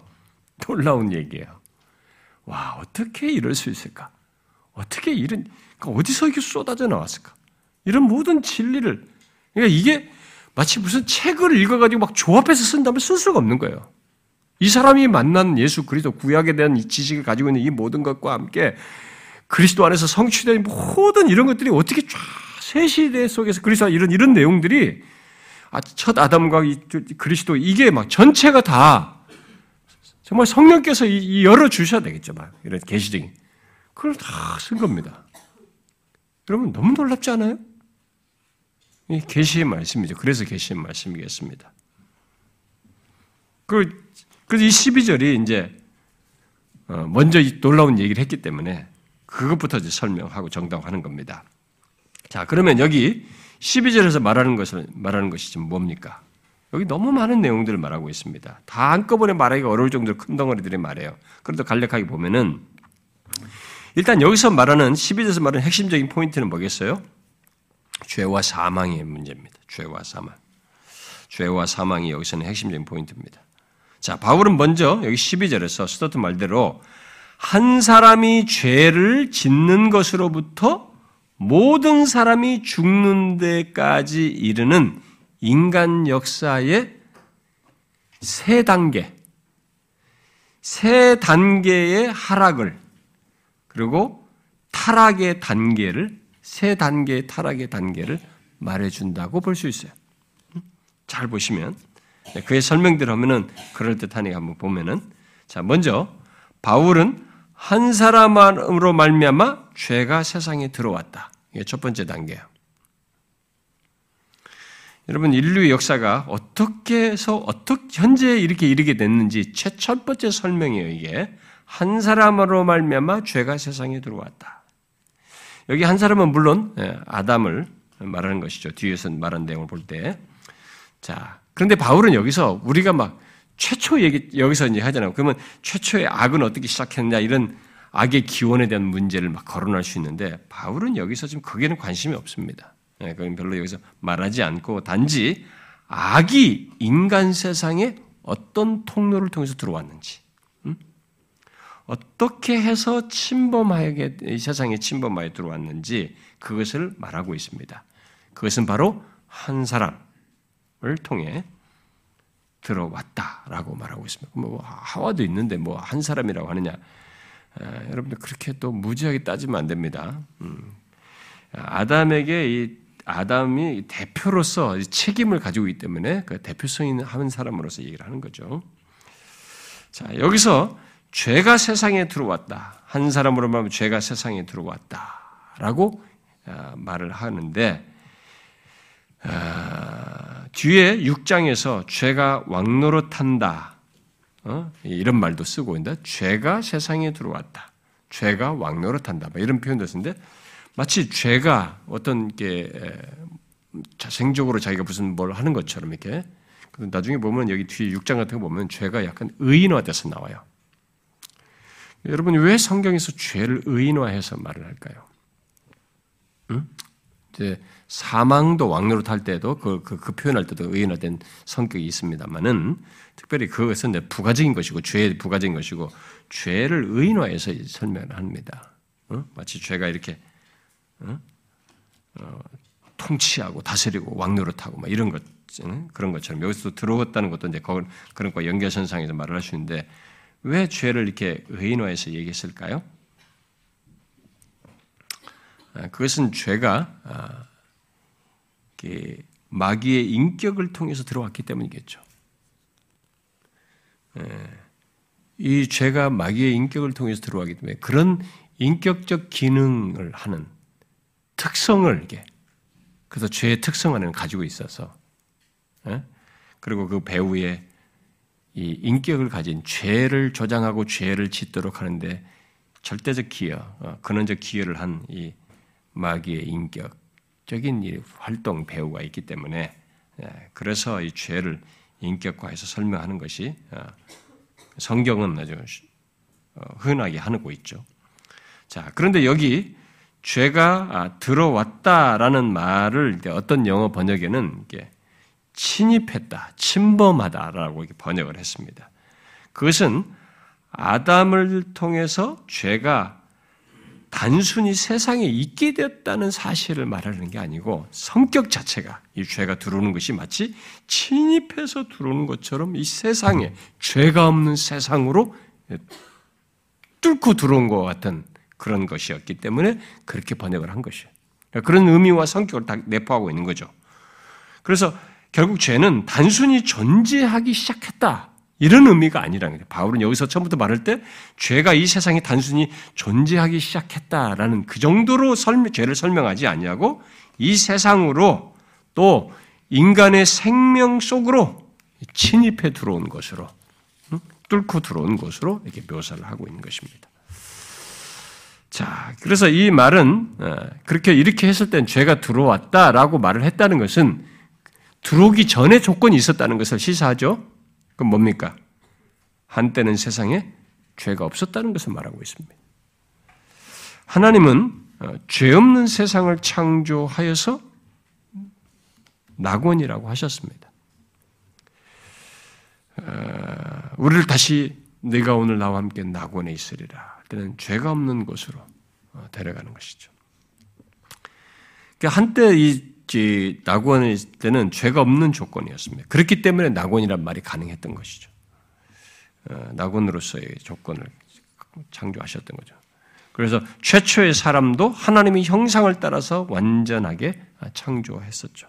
놀라운 얘기예요. 와, 어떻게 이럴 수 있을까? 어떻게 이런, 그러니까 어디서 이게 쏟아져 나왔을까? 이런 모든 진리를, 그러니까 이게 마치 무슨 책을 읽어가지고 막 조합해서 쓴다면 쓸 수가 없는 거예요. 이 사람이 만난 예수 그리스도 구약에 대한 이 지식을 가지고 있는 이 모든 것과 함께 그리스도 안에서 성취된 모든 이런 것들이 어떻게 쫙 새 시대 속에서 그리스도 이런 이런 내용들이 아, 첫 아담과 그리스도 이게 막 전체가 다 정말 성령께서 열어 주셔야 되겠죠, 막 이런 계시적인 그걸 다 쓴 겁니다. 여러분 너무 놀랍지 않아요? 이 계시의 말씀이죠. 그래서 계시의 말씀이겠습니다. 그, 그래서 이 12절이 이제, 어, 먼저 이 놀라운 얘기를 했기 때문에 그것부터 이제 설명하고 정당하는 겁니다. 자, 그러면 여기 12절에서 말하는 것을, 말하는 것이 지금 뭡니까? 여기 너무 많은 내용들을 말하고 있습니다. 다 한꺼번에 말하기가 어려울 정도로 큰 덩어리들이 말해요. 그래도 간략하게 보면은, 일단 여기서 말하는, 12절에서 말하는 핵심적인 포인트는 뭐겠어요? 죄와 사망의 문제입니다. 죄와 사망. 죄와 사망이 여기서는 핵심적인 포인트입니다. 자, 바울은 먼저 여기 12절에서 스토트 말대로 한 사람이 죄를 짓는 것으로부터 모든 사람이 죽는 데까지 이르는 인간 역사의 세 단계, 세 단계의 하락을, 그리고 타락의 단계를 세 단계의 타락의 단계를 말해준다고 볼 수 있어요. 잘 보시면 네, 그의 설명대로 하면은 그럴 듯하니 한번 보면은 자 먼저 바울은 한 사람으로 말미암아 죄가 세상에 들어왔다. 이게 첫 번째 단계예요. 여러분 인류의 역사가 어떻게 해서 어떻게 현재 이렇게 이르게 됐는지 최첫 번째 설명이에요. 이게 한 사람으로 말미암아 죄가 세상에 들어왔다. 여기 한 사람은 물론 예, 아담을 말하는 것이죠. 뒤에서 말한 내용을 볼 때. 자, 그런데 바울은 여기서 우리가 막 최초 얘기 여기서 이제 하잖아요. 그러면 최초의 악은 어떻게 시작했냐 이런 악의 기원에 대한 문제를 막 거론할 수 있는데 바울은 여기서 지금 거기에는 관심이 없습니다. 예, 그건 별로 여기서 말하지 않고 단지 악이 인간 세상에 어떤 통로를 통해서 들어왔는지 어떻게 해서 침범하게 이 세상에 침범하여 들어왔는지 그것을 말하고 있습니다. 그것은 바로 한 사람을 통해 들어왔다라고 말하고 있습니다. 뭐 하와도 있는데 뭐 한 사람이라고 하느냐? 아, 여러분들 그렇게 또 무지하게 따지면 안 됩니다. 음. 아담에게 이 아담이 대표로서 책임을 가지고 있기 때문에 그 대표성 있는 한 사람으로서 얘기를 하는 거죠. 자 여기서 죄가 세상에 들어왔다. 한 사람으로 말하면 죄가 세상에 들어왔다 라고 아, 말을 하는데 아, 뒤에 6장에서 죄가 왕노릇한다. 어? 이런 말도 쓰고 있는데 죄가 세상에 들어왔다. 죄가 왕노릇한다. 이런 표현도 쓰는데 마치 죄가 어떤 게 자생적으로 자기가 무슨 뭘 하는 것처럼 이렇게 나중에 보면 여기 뒤에 6장 같은 거 보면 죄가 약간 의인화돼서 나와요. 여러분 왜 성경에서 죄를 의인화해서 말을 할까요? 응? 이제 사망도 왕노릇 할 때도 그, 그, 그 표현할 때도 의인화된 성격이 있습니다만은 특별히 그것은 부가적인 것이고 죄의 부가적인 것이고 죄를 의인화해서 설명을 합니다. 응? 마치 죄가 이렇게 응? 어, 통치하고 다스리고 왕노릇하고 막 이런 것 그런 것처럼 여기서 들어왔다는 것도 이제 그런 거 연결 선상에서 말을 할수 있는데 왜 죄를 이렇게 의인화해서 얘기했을까요? 아, 그것은 죄가 아, 마귀의 인격을 통해서 들어왔기 때문이겠죠. 예, 이 죄가 마귀의 인격을 통해서 들어왔기 때문에 그런 인격적 기능을 하는 특성을 이게 그래서 죄의 특성 안에는 가지고 있어서 예? 그리고 그 배우의 이 인격을 가진 죄를 조장하고 죄를 짓도록 하는데 절대적 기여, 어, 근원적 기여를 한 이 마귀의 인격적인 이 활동 배우가 있기 때문에 예, 그래서 이 죄를 인격화해서 설명하는 것이 어, 성경은 아주 어, 흔하게 하고 있죠. 자, 그런데 여기 죄가 아, 들어왔다라는 말을 어떤 영어 번역에는 침입했다, 침범하다라고 번역을 했습니다. 그것은 아담을 통해서 죄가 단순히 세상에 있게 되었다는 사실을 말하는 게 아니고 성격 자체가 이 죄가 들어오는 것이 마치 침입해서 들어오는 것처럼 이 세상에 죄가 없는 세상으로 뚫고 들어온 것 같은 그런 것이었기 때문에 그렇게 번역을 한 것이에요. 그런 의미와 성격을 다 내포하고 있는 거죠. 그래서 결국 죄는 단순히 존재하기 시작했다. 이런 의미가 아니라는 거예요. 바울은 여기서 처음부터 말할 때 죄가 이 세상에 단순히 존재하기 시작했다라는 그 정도로 설명, 죄를 설명하지 아니하고 이 세상으로 또 인간의 생명 속으로 침입해 들어온 것으로 뚫고 들어온 것으로 이렇게 묘사를 하고 있는 것입니다. 자, 그래서 이 말은 어, 그렇게 이렇게 했을 땐 죄가 들어왔다라고 말을 했다는 것은 들어오기 전에 조건이 있었다는 것을 시사하죠. 그럼 뭡니까? 한때는 세상에 죄가 없었다는 것을 말하고 있습니다. 하나님은 어, 죄 없는 세상을 창조하여서 낙원이라고 하셨습니다. 어, 우리를 다시 내가 오늘 나와 함께 낙원에 있으리라. 때는 죄가 없는 곳으로 어, 데려가는 것이죠. 그러니 있을 때는 죄가 없는 조건이었습니다. 그렇기 때문에 낙원이란 말이 가능했던 것이죠. 어, 낙원으로서의 조건을 창조하셨던 거죠. 그래서 최초의 사람도 하나님의 형상을 따라서 완전하게 창조했었죠.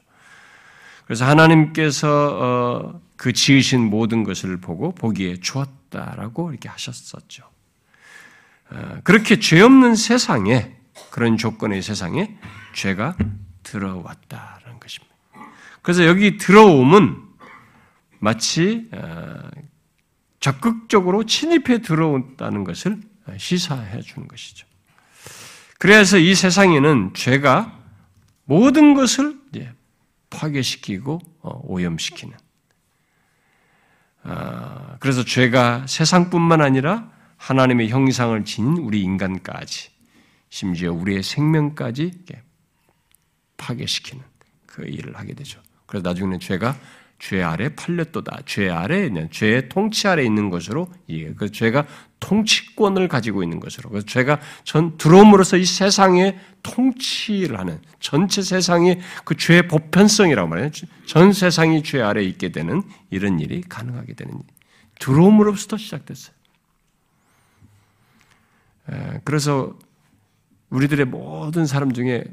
그래서 하나님께서 어, 그 지으신 모든 것을 보고 보기에 좋았다라고 이렇게 하셨었죠. 어, 그렇게 죄 없는 세상에 그런 조건의 세상에 죄가 들어왔다라는 것입니다. 그래서 여기 들어옴은 마치 어, 적극적으로 침입해 들어온다는 것을 시사해 주는 것이죠. 그래서 이 세상에는 죄가 모든 것을 파괴시키고 어, 오염시키는. 아, 그래서 죄가 세상뿐만 아니라 하나님의 형상을 지닌 우리 인간까지, 심지어 우리의 생명까지 파괴시키는 그 일을 하게 되죠. 그래서 나중에는 죄가 죄 아래 팔렸도다. 죄 아래 있는 죄의 통치 아래 있는 것으로 이해. 그 죄가 통치권을 가지고 있는 것으로. 그래서 죄가 전 들어옴으로써 이 세상에 통치를 하는 전체 세상의 그 죄의 보편성이라고 말해요. 전 세상이 죄 아래 있게 되는 이런 일이 가능하게 되는 들어옴으로부터 시작됐어요. 그래서 우리들의 모든 사람 중에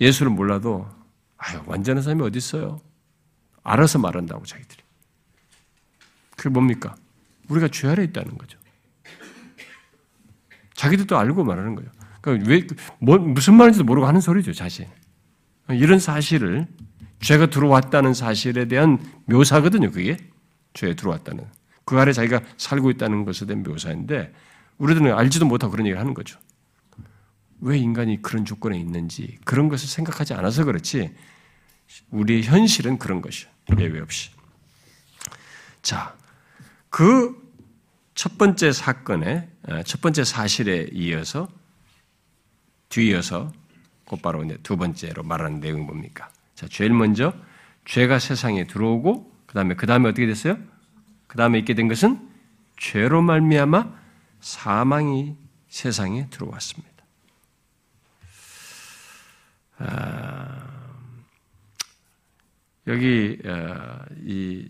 예수를 몰라도 아유 완전한 사람이 어디 있어요? 알아서 말한다고 자기들이. 그게 뭡니까? 우리가 죄 아래 있다는 거죠. 자기들도 알고 말하는 거예요. 그러니까 왜, 뭐, 무슨 말인지도 모르고 하는 소리죠, 자신. 이런 사실을, 죄가 들어왔다는 사실에 대한 묘사거든요, 그게. 죄에 들어왔다는. 그 아래 자기가 살고 있다는 것에 대한 묘사인데, 우리들은 알지도 못하고 그런 얘기를 하는 거죠. 왜 인간이 그런 조건에 있는지, 그런 것을 생각하지 않아서 그렇지, 우리의 현실은 그런 것이요. 예외 없이. 자, 그 첫 번째 사건에, 아, 첫 번째 사실에 이어서, 뒤이어서 곧바로 두 번째로 말하는 내용이 뭡니까? 자, 제일 먼저 죄가 세상에 들어오고, 그 다음에, 그 다음에 어떻게 됐어요? 그 다음에 있게 된 것은 죄로 말미암아 사망이 세상에 들어왔습니다. 아, 여기 어, 이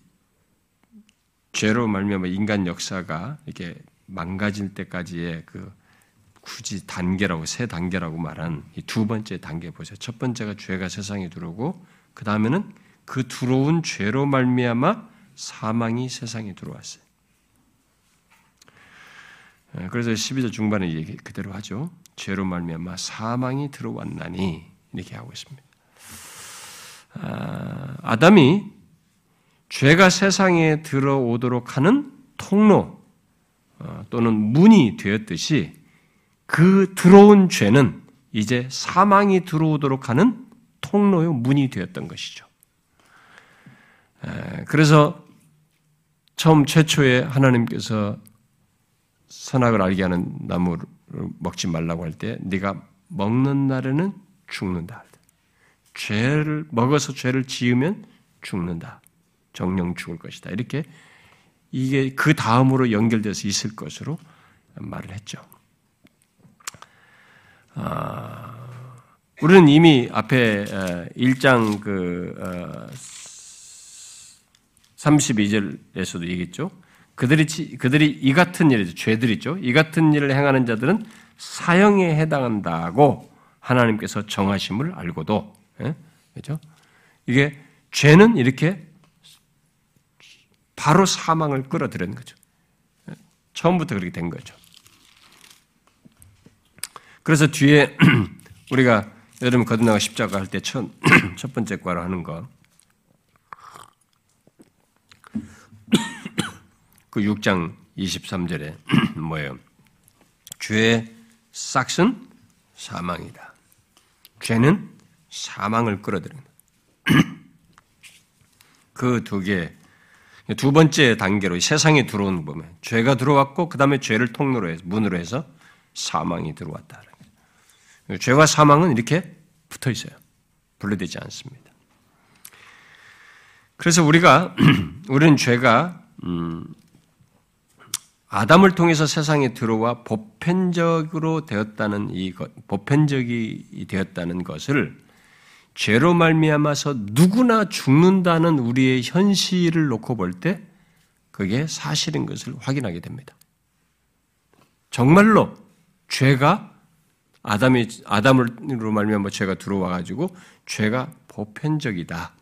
죄로 말미암아 인간 역사가 이렇게 망가질 때까지의 그 굳이 단계라고 세 단계라고 말한 이 두 번째 단계 보세요. 첫 번째가 죄가 세상에 들어오고 그 다음에는 그 들어온 죄로 말미암아 사망이 세상에 들어왔어요. 예, 그래서 12절 중반에 얘기 그대로 하죠. 죄로 말미암아 사망이 들어왔나니 이렇게 하고 있습니다. 아, 아담이 죄가 세상에 들어오도록 하는 통로 어, 또는 문이 되었듯이 그 들어온 죄는 이제 사망이 들어오도록 하는 통로요 문이 되었던 것이죠. 그래서 처음 최초에 하나님께서 선악을 알게 하는 나무를 먹지 말라고 할 때 네가 먹는 날에는 죽는다. 죄를 먹어서 죄를 지으면 죽는다. 정령 죽을 것이다. 이렇게 이게 그 다음으로 연결돼서 있을 것으로 말을 했죠. 아, 우리는 이미 앞에 1장 그 32절에서도 얘기했죠. 그들이 그들이 이 같은 일이죠. 죄들 있죠. 이 같은 일을 행하는 자들은 사형에 해당한다고 하나님께서 정하심을 알고도 예? 그렇죠? 이게 죄는 이렇게 바로 사망을 끌어들이는 거죠. 예? 처음부터 그렇게 된 거죠. 그래서 뒤에 우리가 여러분 거듭나가 십자가 할 때 첫 첫 번째 과로 하는 거. 그 6장 23절에 뭐예요? 죄의 싹은 사망이다. 죄는 사망을 끌어들입니다. 그 두 개, 두 번째 단계로 세상에 들어온 보면 죄가 들어왔고 그 다음에 죄를 통로로 해서 문으로 해서 사망이 들어왔다. 죄와 사망은 이렇게 붙어 있어요. 분리되지 않습니다. 그래서 우리가 우리는 죄가 음, 아담을 통해서 세상에 들어와 보편적으로 되었다는 이 보편적이 되었다는 것을 죄로 말미암아서 누구나 죽는다는 우리의 현실을 놓고 볼 때 그게 사실인 것을 확인하게 됩니다. 정말로 죄가 아담이 아담으로 말미암아 죄가 들어와 가지고 죄가 보편적이다.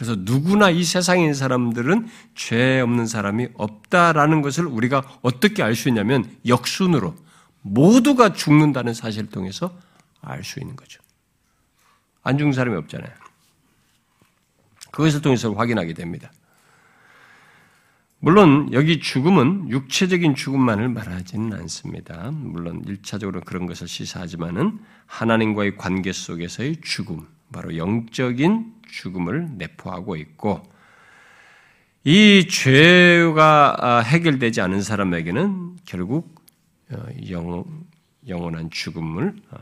그래서 누구나 이 있는 사람들은 죄 없는 사람이 없다라는 것을 우리가 어떻게 알 수 있냐면 역순으로 모두가 죽는다는 사실을 통해서 알 수 있는 거죠. 안 죽는 사람이 없잖아요. 그것을 통해서 확인하게 됩니다. 물론 여기 죽음은 육체적인 죽음만을 말하지는 않습니다. 물론 일차적으로 그런 것을 시사하지만은 하나님과의 관계 속에서의 죽음, 바로 영적인 죽음을 내포하고 있고 이 죄가 아, 해결되지 않은 사람에게는 결국 어, 영, 영원한 죽음을 어,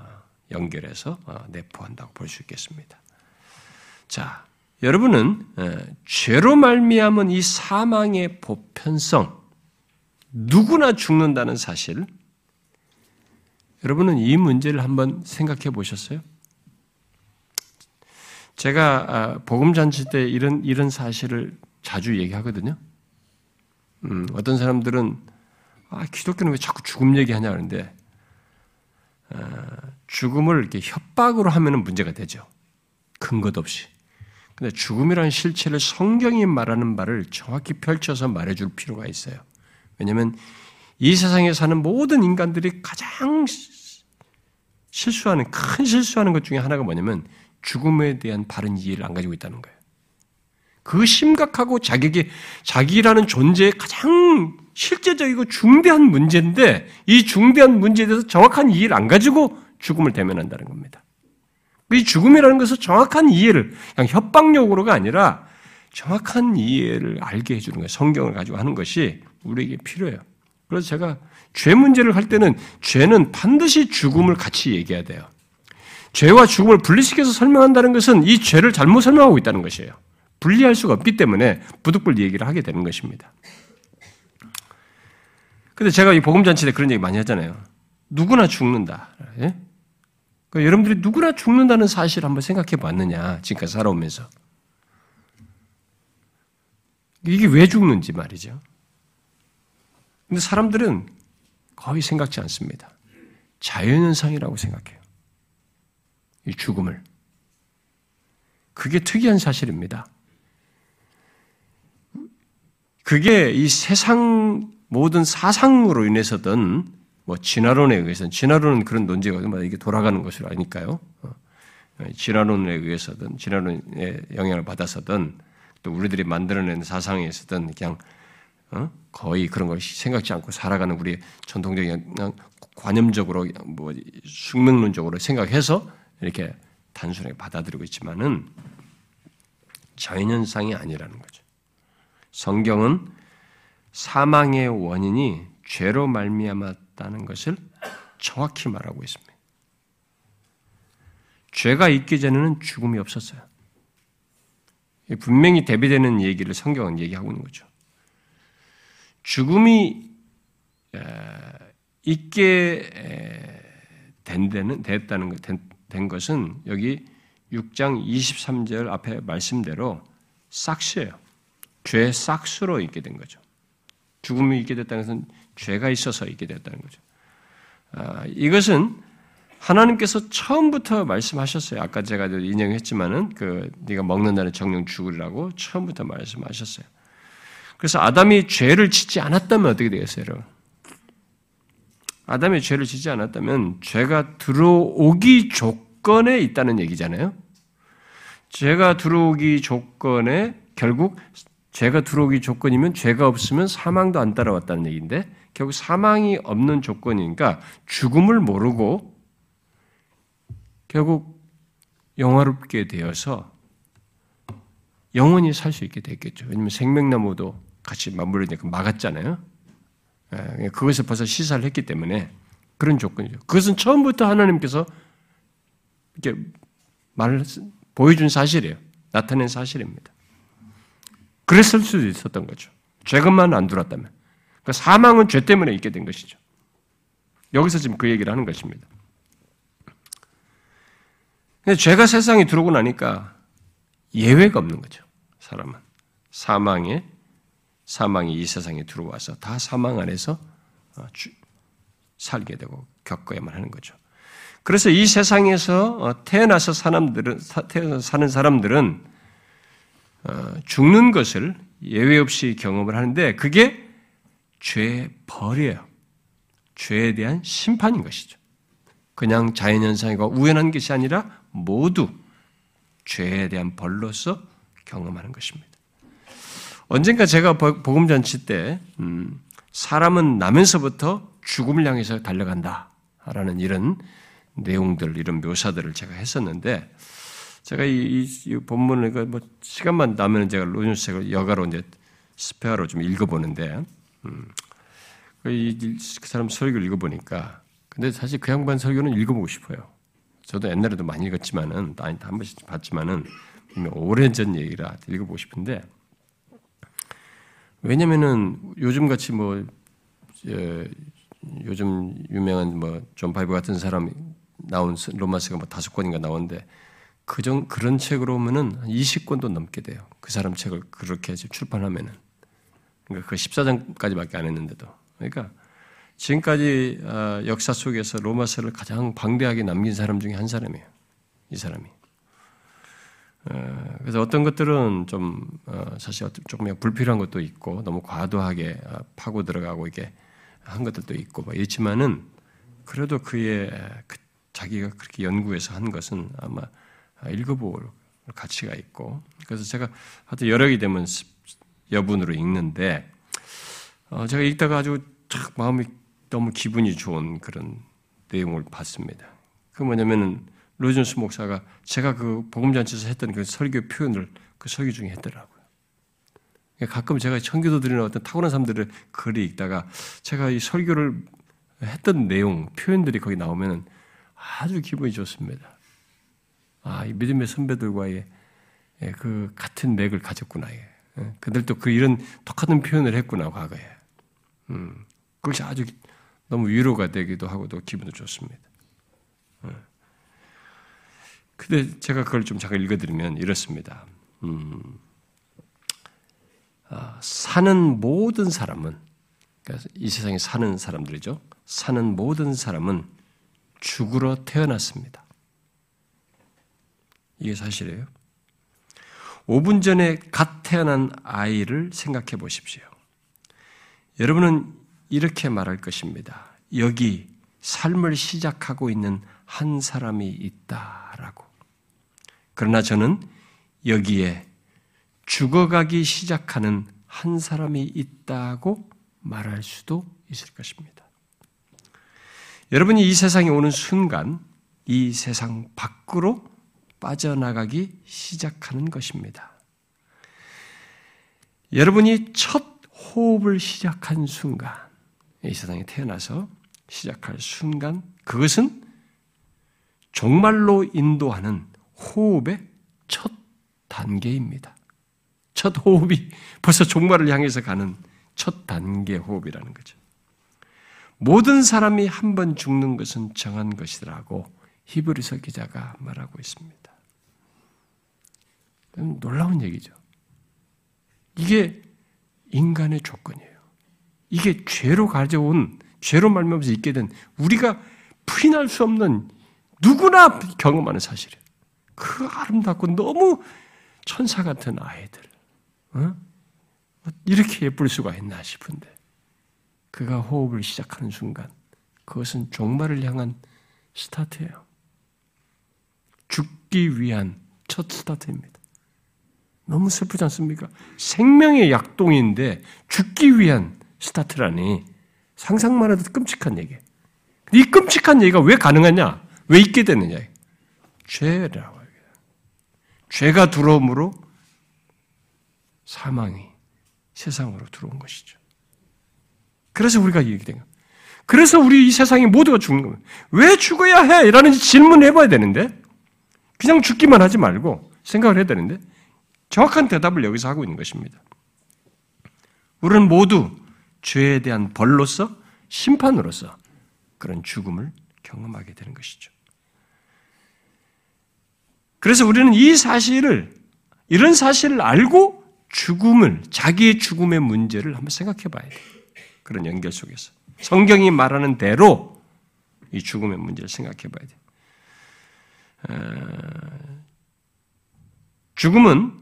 연결해서 어, 내포한다고 볼 수 있겠습니다. 자, 여러분은 죄로 말미암은 이 사망의 보편성, 누구나 죽는다는 사실, 여러분은 이 문제를 한번 생각해 보셨어요? 제가 아, 복음 잔치 때 이런 이런 사실을 자주 얘기하거든요. 음, 어떤 사람들은 아, 기독교는 왜 자꾸 죽음 얘기하냐 하는데 아, 죽음을 이렇게 협박으로 하면은 문제가 되죠. 근것 없이. 근데 죽음이라는 실체를 성경이 말하는 바를 정확히 펼쳐서 말해줄 필요가 있어요. 왜냐하면 이 세상에 사는 모든 인간들이 가장 실수하는 큰 실수하는 것 중에 하나가 뭐냐면 죽음에 대한 바른 이해를 안 가지고 있다는 거예요. 그 심각하고 자기에게 자기라는 존재의 가장 실제적이고 중대한 문제인데 이 중대한 문제에 대해서 정확한 이해를 안 가지고 죽음을 대면한다는 겁니다. 이 죽음이라는 것은 정확한 이해를 그냥 협박용으로가 아니라 정확한 이해를 알게 해주는 거예요. 성경을 가지고 하는 것이 우리에게 필요해요. 그래서 제가 죄 문제를 할 때는 죄는 반드시 죽음을 같이 얘기해야 돼요. 죄와 죽음을 분리시켜서 설명한다는 것은 이 죄를 잘못 설명하고 있다는 것이에요. 분리할 수가 없기 때문에 부득불 얘기를 하게 되는 것입니다. 근데 제가 이 복음잔치 때 그런 얘기 많이 하잖아요. 누구나 죽는다. 예? 그러니까 여러분들이 누구나 죽는다는 사실을 한번 생각해 봤느냐, 지금까지 살아오면서. 이게 왜 죽는지 말이죠. 근데 사람들은 거의 생각지 않습니다. 자연현상이라고 생각해요. 이 죽음을. 그게 특이한 사실입니다. 그게 이 세상 모든 사상으로 인해서든 뭐 진화론에 의해서는 진화론은 그런 논제가 이게 돌아가는 것을 아니까요. 어, 진화론에 의해서든 진화론의 영향을 받아서든 또 우리들이 만들어낸 사상에 있어든 그냥 어? 거의 그런 걸 생각지 않고 살아가는 우리 전통적인 관념적으로 뭐 숙명론적으로 생각해서 이렇게 단순하게 받아들이고 있지만은 자연현상이 아니라는 거죠. 성경은 사망의 원인이 죄로 말미암았 있다는 것을 정확히 말하고 있습니다. 죄가 있기 전에는 죽음이 없었어요. 분명히 대비되는 얘기를 성경은 얘기하고 있는 거죠. 죽음이 있게 된 데는 됐다는 된 것은 여기 6장 23절 앞에 말씀대로 싹스예요. 죄 싹스로 있게 된 거죠. 죽음이 있게 됐다는 것은 죄가 있어서 있게 되었다는 거죠. 아, 이것은 하나님께서 처음부터 말씀하셨어요. 아까 제가 인용했지만은 그 네가 먹는다는 정령 죽으리라고 처음부터 말씀하셨어요. 그래서 아담이 죄를 짓지 않았다면 어떻게 되겠어요, 여러분? 아담이 죄를 짓지 않았다면 죄가 들어오기 조건에 있다는 얘기잖아요. 죄가 들어오기 조건에 결국 죄가 들어오기 조건이면 죄가 없으면 사망도 안 따라왔다는 얘기인데 결국 사망이 없는 조건이니까 죽음을 모르고 결국 영화롭게 되어서 영원히 살 수 있게 됐겠죠. 왜냐하면 생명나무도 같이 맞물리니까 막았잖아요. 예, 그것을 벌써 시사를 했기 때문에 그런 조건이죠. 그것은 처음부터 하나님께서 이렇게 말을 보여준 사실이에요. 나타낸 사실입니다. 그랬을 수도 있었던 거죠. 죄것만 안 들어왔다면. 그러니까 사망은 죄 때문에 있게 된 것이죠. 여기서 지금 그 얘기를 하는 것입니다. 근데 죄가 세상에 들어오고 나니까 예외가 없는 거죠. 사람은 사망에 사망이 이 세상에 들어와서 다 사망 안에서 어, 살게 되고 겪어야만 하는 거죠. 그래서 이 세상에서 어, 태어나서 사람들은 태어나서 사는 사람들은 어, 죽는 것을 예외 없이 경험을 하는데 그게 죄의 벌이에요. 죄에 대한 심판인 것이죠. 그냥 자연현상이고 우연한 것이 아니라 모두 죄에 대한 벌로서 경험하는 것입니다. 언젠가 제가 복음잔치 때, 음, 사람은 나면서부터 죽음을 향해서 달려간다 라는 이런 내용들, 이런 묘사들을 제가 했었는데, 제가 이, 이, 이 본문을, 뭐, 시간만 나면 제가 로준스 책을 여가로 이제 스페어로 좀 읽어보는데, 음. 그 이, 그 사람 설교를 읽어보니까, 근데 사실 그 양반 설교는 읽어보고 싶어요. 저도 옛날에도 많이 읽었지만은, 한 번씩 봤지만은, 오래전 얘기라 읽어보고 싶은데, 왜냐면은 요즘 같이 뭐, 예, 요즘 유명한 뭐, 존 파이퍼 같은 사람 나온 로마서가 뭐 다섯 권인가 나오는데, 그정, 그런 책으로 오면은 20권도 넘게 돼요. 그 사람 책을 그렇게 출판하면은. 그러니까 그 14장까지밖에 안 했는데도. 그러니까 지금까지 아, 역사 속에서 로마서를 가장 방대하게 남긴 사람 중에 한 사람이에요. 이 사람이. 어, 그래서 어떤 것들은 좀 어, 사실 조금 불필요한 것도 있고 너무 과도하게 아, 파고 들어가고 이게 한 것들도 있고 뭐 있지만은 그래도 그의 그 자기가 그렇게 연구해서 한 것은 아마 읽어볼 가치가 있고 그래서 제가 하여튼 개 되면 여분으로 읽는데 어, 제가 읽다가 아주 탁 마음이 너무 기분이 좋은 그런 내용을 봤습니다. 그 뭐냐면은 로이존스 목사가 제가 그 복음잔치에서 했던 그 설교 표현을 그 설교 중에 했더라고요. 가끔 제가 청교도들이나 어떤 타고난 사람들의 글이 읽다가 제가 이 설교를 했던 내용, 표현들이 거기 나오면 아주 기분이 좋습니다. 아, 이 믿음의 선배들과의 예, 그 같은 맥을 가졌구나. 예. 그들도 그 이런 똑같은 표현을 했구나, 과거에. 음, 그것이 아주 너무 위로가 되기도 하고 또 기분도 좋습니다. 예. 근데 제가 그걸 좀 잠깐 읽어드리면 이렇습니다. 음, 아, 사는 모든 사람은, 그러니까 이 세상에 사는 사람들이죠. 사는 모든 사람은 죽으러 태어났습니다. 이게 사실이에요. 5분 전에 갓 태어난 아이를 생각해 보십시오. 여러분은 이렇게 말할 것입니다. 여기 삶을 시작하고 있는 한 사람이 있다라고. 그러나 저는 여기에 죽어가기 시작하는 한 사람이 있다고 말할 수도 있을 것입니다. 여러분이 이 세상에 오는 순간 이 세상 밖으로 빠져나가기 시작하는 것입니다. 여러분이 첫 호흡을 시작한 순간, 이 세상에 태어나서 시작할 순간, 그것은 종말로 인도하는 호흡의 첫 단계입니다. 첫 호흡이 벌써 종말을 향해서 가는 첫 단계 호흡이라는 거죠. 모든 사람이 한 번 죽는 것은 정한 것이라고 히브리서 기자가 말하고 있습니다. 놀라운 얘기죠. 이게 인간의 조건이에요. 이게 죄로 가져온 죄로 말미암아서 있게 된 우리가 부인할 수 없는 누구나 경험하는 사실이에요. 그 아름답고 너무 천사 같은 아이들, 어? 이렇게 예쁠 수가 있나 싶은데 그가 호흡을 시작하는 순간 그것은 종말을 향한 스타트예요. 죽기 위한 첫 스타트입니다. 너무 슬프지 않습니까? 생명의 약동인데 죽기 위한 스타트라니 상상만 해도 끔찍한 얘기. 이 끔찍한 얘기가 왜 가능하냐? 왜 있게 되느냐? 죄라고. 죄가 들어옴으로 사망이 세상으로 들어온 것이죠. 그래서 우리가 얘기된 거예요. 그래서 우리 이 세상에 모두가 죽는 겁니다. 왜 죽어야 해? 라는 질문을 해봐야 되는데, 그냥 죽기만 하지 말고 생각을 해야 되는데, 정확한 대답을 여기서 하고 있는 것입니다. 우리는 모두 죄에 대한 벌로서 심판으로서 그런 죽음을 경험하게 되는 것이죠. 그래서 우리는 이 사실을 이런 사실을 알고 죽음을 자기의 죽음의 문제를 한번 생각해 봐야 돼요. 그런 연결 속에서 성경이 말하는 대로 이 죽음의 문제를 생각해 봐야 돼요. 죽음은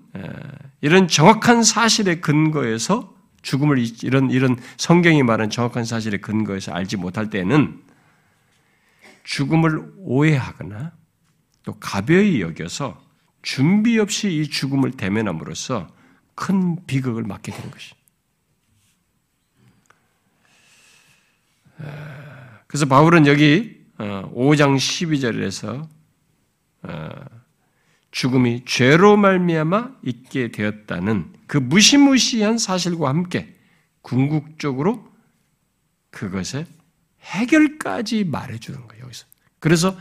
이런 정확한 사실의 근거에서 죽음을 이런 이런 성경이 말하는 정확한 사실의 근거에서 알지 못할 때는 죽음을 오해하거나 또 가벼이 여겨서 준비 없이 이 죽음을 대면함으로써 큰 비극을 맞게 되는 것이. 그래서 바울은 여기 5장 어, 12절에서 죽음이 죄로 말미암아 있게 되었다는 그 무시무시한 사실과 함께 궁극적으로 그것의 해결까지 말해주는 거예요, 여기서. 그래서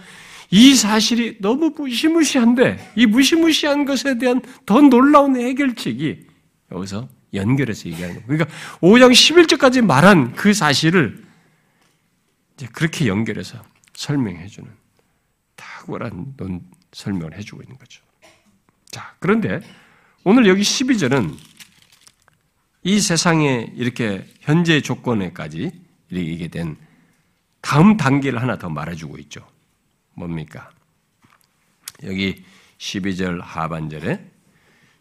이 사실이 너무 무시무시한데, 이 무시무시한 것에 대한 더 놀라운 해결책이 여기서 연결해서 얘기하는 거예요. 그러니까 5장 11절까지 말한 그 사실을 이제 그렇게 연결해서 설명해 주는 탁월한 논, 설명을 해 주고 있는 거죠. 자, 그런데 오늘 여기 12절은 이 세상에 이렇게 현재 조건에까지 이르게 된 다음 단계를 하나 더 말해 주고 있죠. 뭡니까? 여기 12절 하반절에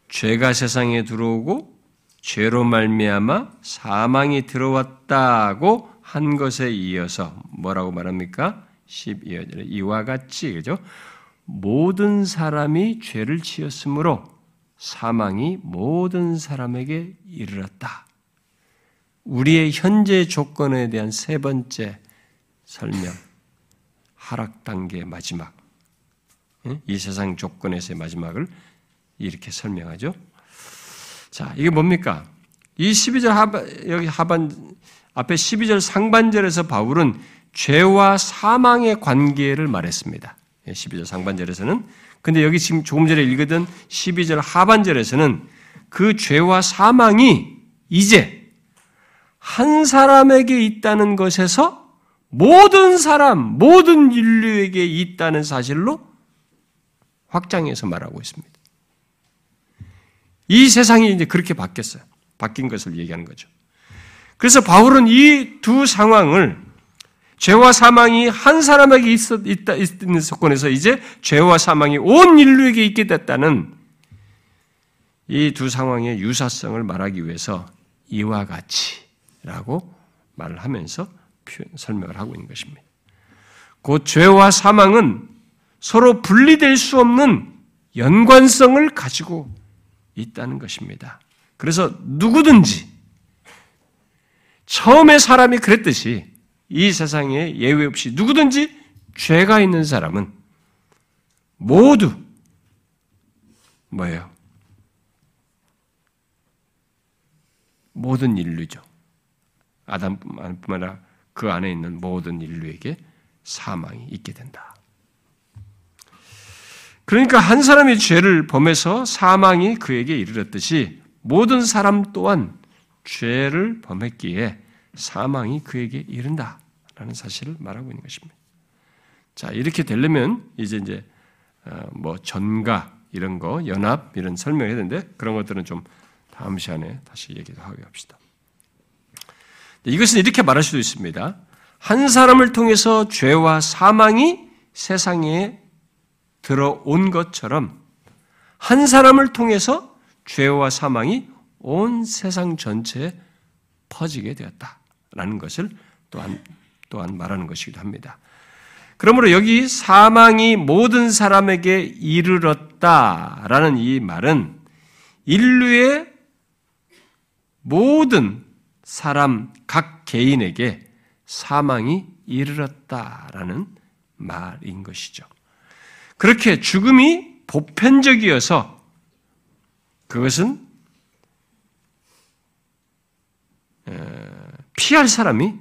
죄가 세상에 들어오고 죄로 말미암아 사망이 들어왔다고 한 것에 이어서 뭐라고 말합니까? 12절에 이와 같이 그죠? 모든 사람이 죄를 지었으므로 사망이 모든 사람에게 이르렀다. 우리의 현재 조건에 대한 세 번째 설명, 하락 단계 마지막. 이 세상 조건에서의 마지막을 이렇게 설명하죠. 자, 이게 뭡니까? 이 12절 하반, 여기 하반, 앞에 12절 상반절에서 바울은 죄와 사망의 관계를 말했습니다. 12절 예, 상반절에서는. 근데 여기 지금 조금 전에 읽었던 12절 하반절에서는 그 죄와 사망이 이제 한 사람에게 있다는 것에서 모든 사람, 모든 인류에게 있다는 사실로 확장해서 말하고 있습니다. 이 세상이 이제 그렇게 바뀌었어요. 바뀐 것을 얘기하는 거죠. 그래서 바울은 이 두 상황을 죄와 사망이 한 사람에게 있었, 있다, 있는 조건에서 이제 죄와 사망이 온 인류에게 있게 됐다는 이 두 상황의 유사성을 말하기 위해서 이와 같이라고 말을 하면서 설명을 하고 있는 것입니다. 곧 죄와 사망은 서로 분리될 수 없는 연관성을 가지고 있다는 것입니다. 그래서 누구든지 처음에 사람이 그랬듯이 이 세상에 예외 없이 누구든지 죄가 있는 사람은 모두 뭐예요? 모든 인류죠. 아담뿐만 아니라 그 안에 있는 모든 인류에게 사망이 있게 된다. 그러니까 한 사람이 죄를 범해서 사망이 그에게 이르렀듯이 모든 사람 또한 죄를 범했기에 사망이 그에게 이른다라는 사실을 말하고 있는 것입니다. 자, 이렇게 되려면 이제 이제 어, 뭐 전가 이런 거, 연합 이런 설명해야 되는데 그런 것들은 좀 다음 시간에 다시 얘기도 하게 합시다. 이것은 이렇게 말할 수도 있습니다. 한 사람을 통해서 죄와 사망이 세상에 들어온 것처럼 한 사람을 통해서 죄와 사망이 온 세상 전체에 퍼지게 되었다라는 것을 또한 또한 말하는 것이기도 합니다. 그러므로 여기 사망이 모든 사람에게 이르렀다라는 이 말은 인류의 모든 사람 각 개인에게 사망이 이르렀다라는 말인 것이죠. 그렇게 죽음이 보편적이어서 그것은 피할 사람이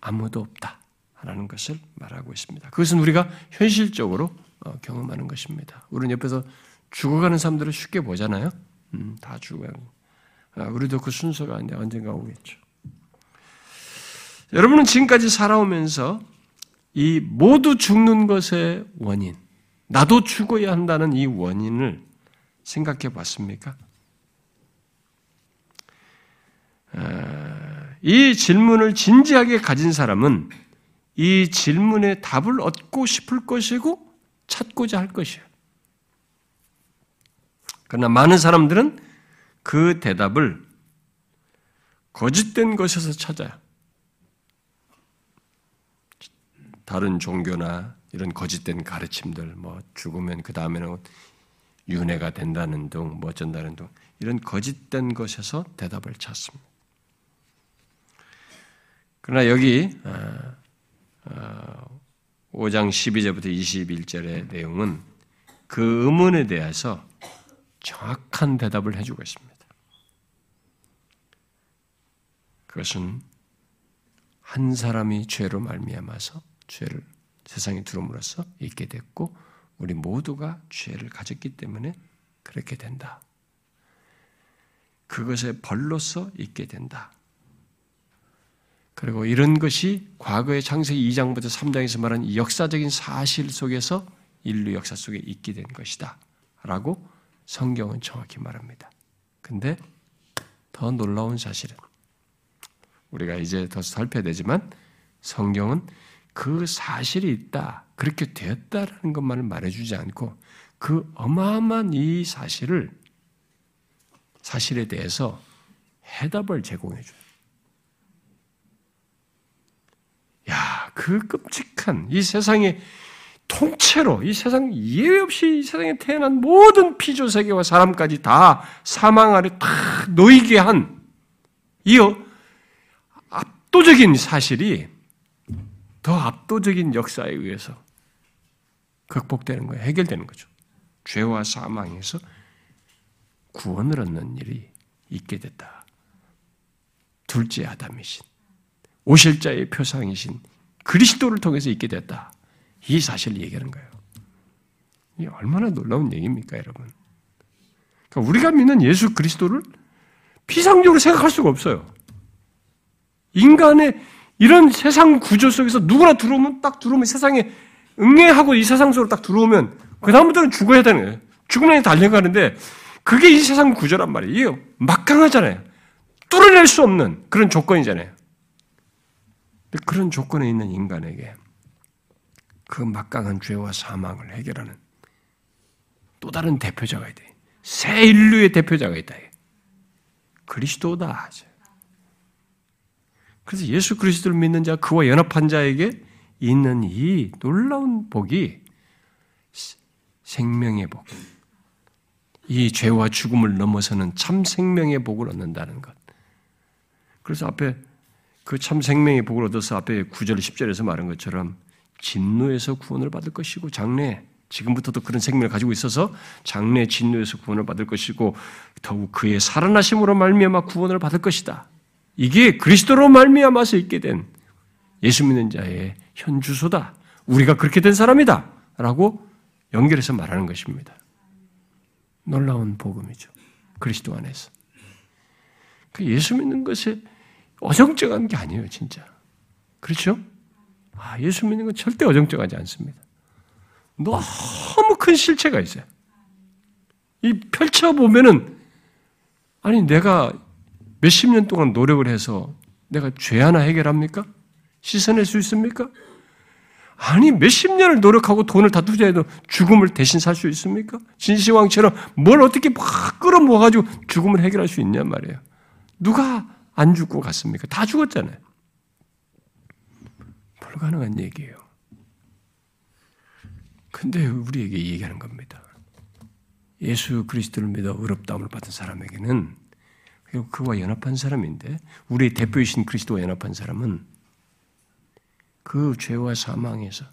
아무도 없다라는 것을 말하고 있습니다. 그것은 우리가 현실적으로 어, 경험하는 것입니다. 우리는 옆에서 죽어가는 사람들을 쉽게 보잖아요. 음, 다 죽어가고. 아, 우리도 그 순서가 언젠가 오겠죠. 여러분은 지금까지 살아오면서 이 모두 죽는 것의 원인, 나도 죽어야 한다는 이 원인을 생각해 봤습니까? 아, 이 질문을 진지하게 가진 사람은 이 질문에 답을 얻고 싶을 것이고 찾고자 할 것이에요. 그러나 많은 사람들은 그 대답을 거짓된 것에서 찾아요. 다른 종교나 이런 거짓된 가르침들, 뭐 죽으면 그 다음에는 윤회가 된다는 등, 뭐 어쩐다는 등 이런 거짓된 것에서 대답을 찾습니다. 그러나 여기 5장 아, 12절부터 아, 21절의 내용은 그 의문에 대해서 정확한 대답을 해주고 있습니다. 그것은 한 사람이 죄로 말미암아서 죄를 세상에 들어옴으로써 있게 됐고 우리 모두가 죄를 가졌기 때문에 그렇게 된다. 그것의 벌로서 있게 된다. 그리고 이런 것이 과거의 창세기 2장부터 3장에서 말한 이 역사적인 사실 속에서 인류 역사 속에 있게 된 것이다. 라고 성경은 정확히 말합니다. 근데 더 놀라운 사실은 우리가 이제 더 살펴야 되지만 성경은 그 사실이 있다, 그렇게 되었다라는 것만을 말해주지 않고 그 어마어마한 이 사실을 사실에 대해서 해답을 제공해 줘요. 야, 그 끔찍한 이 세상에 통째로 이 세상 예외 없이 이 세상에 태어난 모든 피조 세계와 사람까지 다 사망 아래 다 놓이게 한 이 압도적인 사실이 더 압도적인 역사에 의해서 극복되는 거예요. 해결되는 거죠. 죄와 사망에서 구원을 얻는 일이 있게 됐다. 둘째 아담이신 오실 자의 표상이신 그리스도를 통해서 있게 됐다. 이 사실을 얘기하는 거예요. 이 얼마나 놀라운 얘기입니까, 여러분? 그러니까 우리가 믿는 예수 그리스도를 피상적으로 생각할 수가 없어요. 인간의 이런 세상 구조 속에서 누구나 들어오면 딱 들어오면 세상에 응애하고 이 세상 속으로 딱 들어오면 그다음부터는 죽어야 되는 거예요. 죽음에 달려가는데 그게 이 세상 구조란 말이에요. 막강하잖아요. 뚫어낼 수 없는 그런 조건이잖아요. 그런 조건에 있는 인간에게 그 막강한 죄와 사망을 해결하는 또 다른 대표자가 있다. 새 인류의 대표자가 있다. 그리스도다. 그래서 예수 그리스도를 믿는 자, 그와 연합한 자에게 있는 이 놀라운 복이 생명의 복. 이 죄와 죽음을 넘어서는 참 생명의 복을 얻는다는 것. 그래서 앞에 그 참 생명의 복을 얻어서 앞에 9절, 10절에서 말한 것처럼 진노에서 구원을 받을 것이고 장래 지금부터도 그런 생명을 가지고 있어서 장래 진노에서 구원을 받을 것이고 더욱 그의 살아나심으로 말미암아 구원을 받을 것이다. 이게 그리스도로 말미암아서 있게 된 예수 믿는 자의 현 주소다. 우리가 그렇게 된 사람이다. 라고 연결해서 말하는 것입니다. 놀라운 복음이죠. 그리스도 안에서. 그 예수 믿는 것에 어정쩡한 게 아니에요, 진짜. 그렇죠? 아, 예수 믿는 건 절대 어정쩡하지 않습니다. 너무 큰 실체가 있어요. 이 펼쳐보면은, 아니, 내가 몇십 년 동안 노력을 해서 내가 죄 하나 해결합니까? 씻어낼 수 있습니까? 아니, 몇십 년을 노력하고 돈을 다 투자해도 죽음을 대신 살 수 있습니까? 진시황처럼 뭘 어떻게 막 끌어모아가지고 죽음을 해결할 수 있냔 말이에요. 누가 안 죽고 갔습니까? 다 죽었잖아요. 불가능한 얘기예요. 근데 우리에게 얘기하는 겁니다. 예수 그리스도를 믿어 의롭다움을 받은 사람에게는 그와 연합한 사람인데 우리의 대표이신 그리스도와 연합한 사람은 그 죄와 사망에서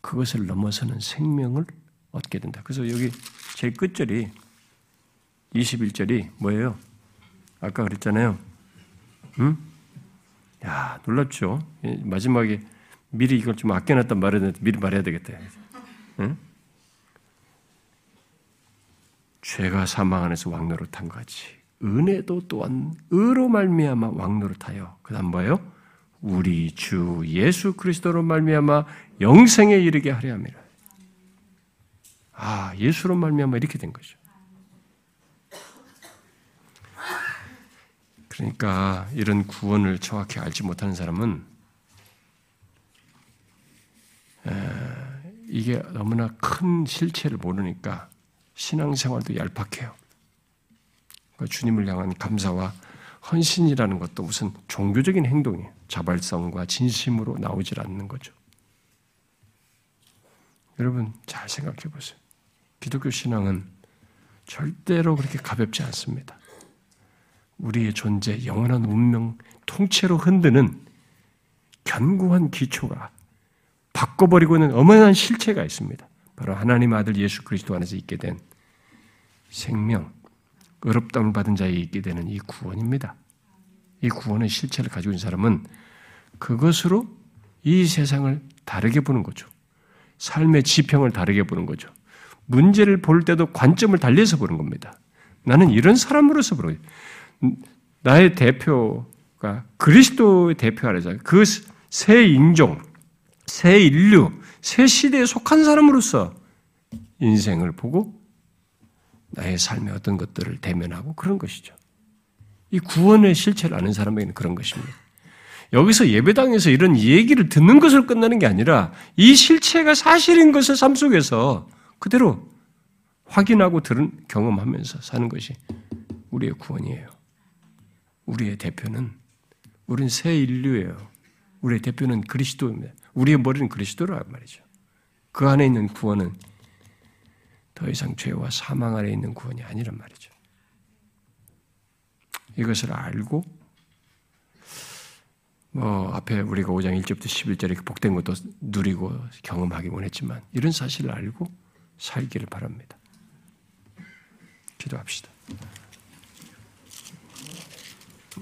그것을 넘어서는 생명을 얻게 된다. 그래서 여기 제일 끝절이 21절이 뭐예요? 아까 그랬잖아요. 응? 야, 놀랍죠? 마지막에 미리 이걸 좀 아껴놨단 말을 미리 말해야 되겠다. 응? 죄가 사망 안에서 왕노릇한 같이 은혜도 또한 의로 말미암아 왕노릇하여 그다음 뭐예요? 우리 주 예수 그리스도로 말미암아 영생에 이르게 하려 함이라. 아 예수로 말미암아 이렇게 된 거죠. 그러니까 이런 구원을 정확히 알지 못하는 사람은 이게 너무나 큰 실체를 모르니까 신앙생활도 얄팍해요. 그러니까 주님을 향한 감사와 헌신이라는 것도 무슨 종교적인 행동이에요. 자발성과 진심으로 나오질 않는 거죠. 여러분 잘 생각해 보세요. 기독교 신앙은 절대로 그렇게 가볍지 않습니다. 우리의 존재, 영원한 운명 통째로 흔드는 견고한 기초가 바꿔버리고 있는 어마어마한 실체가 있습니다. 바로 하나님 아들 예수 그리스도 안에서 있게 된 생명, 의롭다움을 받은 자에게 있게 되는 이 구원입니다. 이 구원의 실체를 가지고 있는 사람은 그것으로 이 세상을 다르게 보는 거죠. 삶의 지평을 다르게 보는 거죠. 문제를 볼 때도 관점을 달리해서 보는 겁니다. 나는 이런 사람으로서 보는 거예요. 나의 대표가 그리스도의 대표 아래서 그 새 인종, 새 인류, 새 시대에 속한 사람으로서 인생을 보고 나의 삶의 어떤 것들을 대면하고 그런 것이죠. 이 구원의 실체를 아는 사람에게는 그런 것입니다. 여기서 예배당에서 이런 얘기를 듣는 것을 끝나는 게 아니라 이 실체가 사실인 것을 삶 속에서 그대로 확인하고 들은 경험하면서 사는 것이 우리의 구원이에요. 우리의 대표는 우리는 새 인류예요. 우리의 대표는 그리스도입니다. 우리의 머리는 그리스도라 말이죠. 그 안에 있는 구원은 더 이상 죄와 사망 아래 있는 구원이 아니란 말이죠. 뭐 앞에 우리가 5장 1절부터 11절에 복된 것도 누리고 경험하기 원했지만 이런 사실을 알고 살기를 바랍니다. 기도합시다.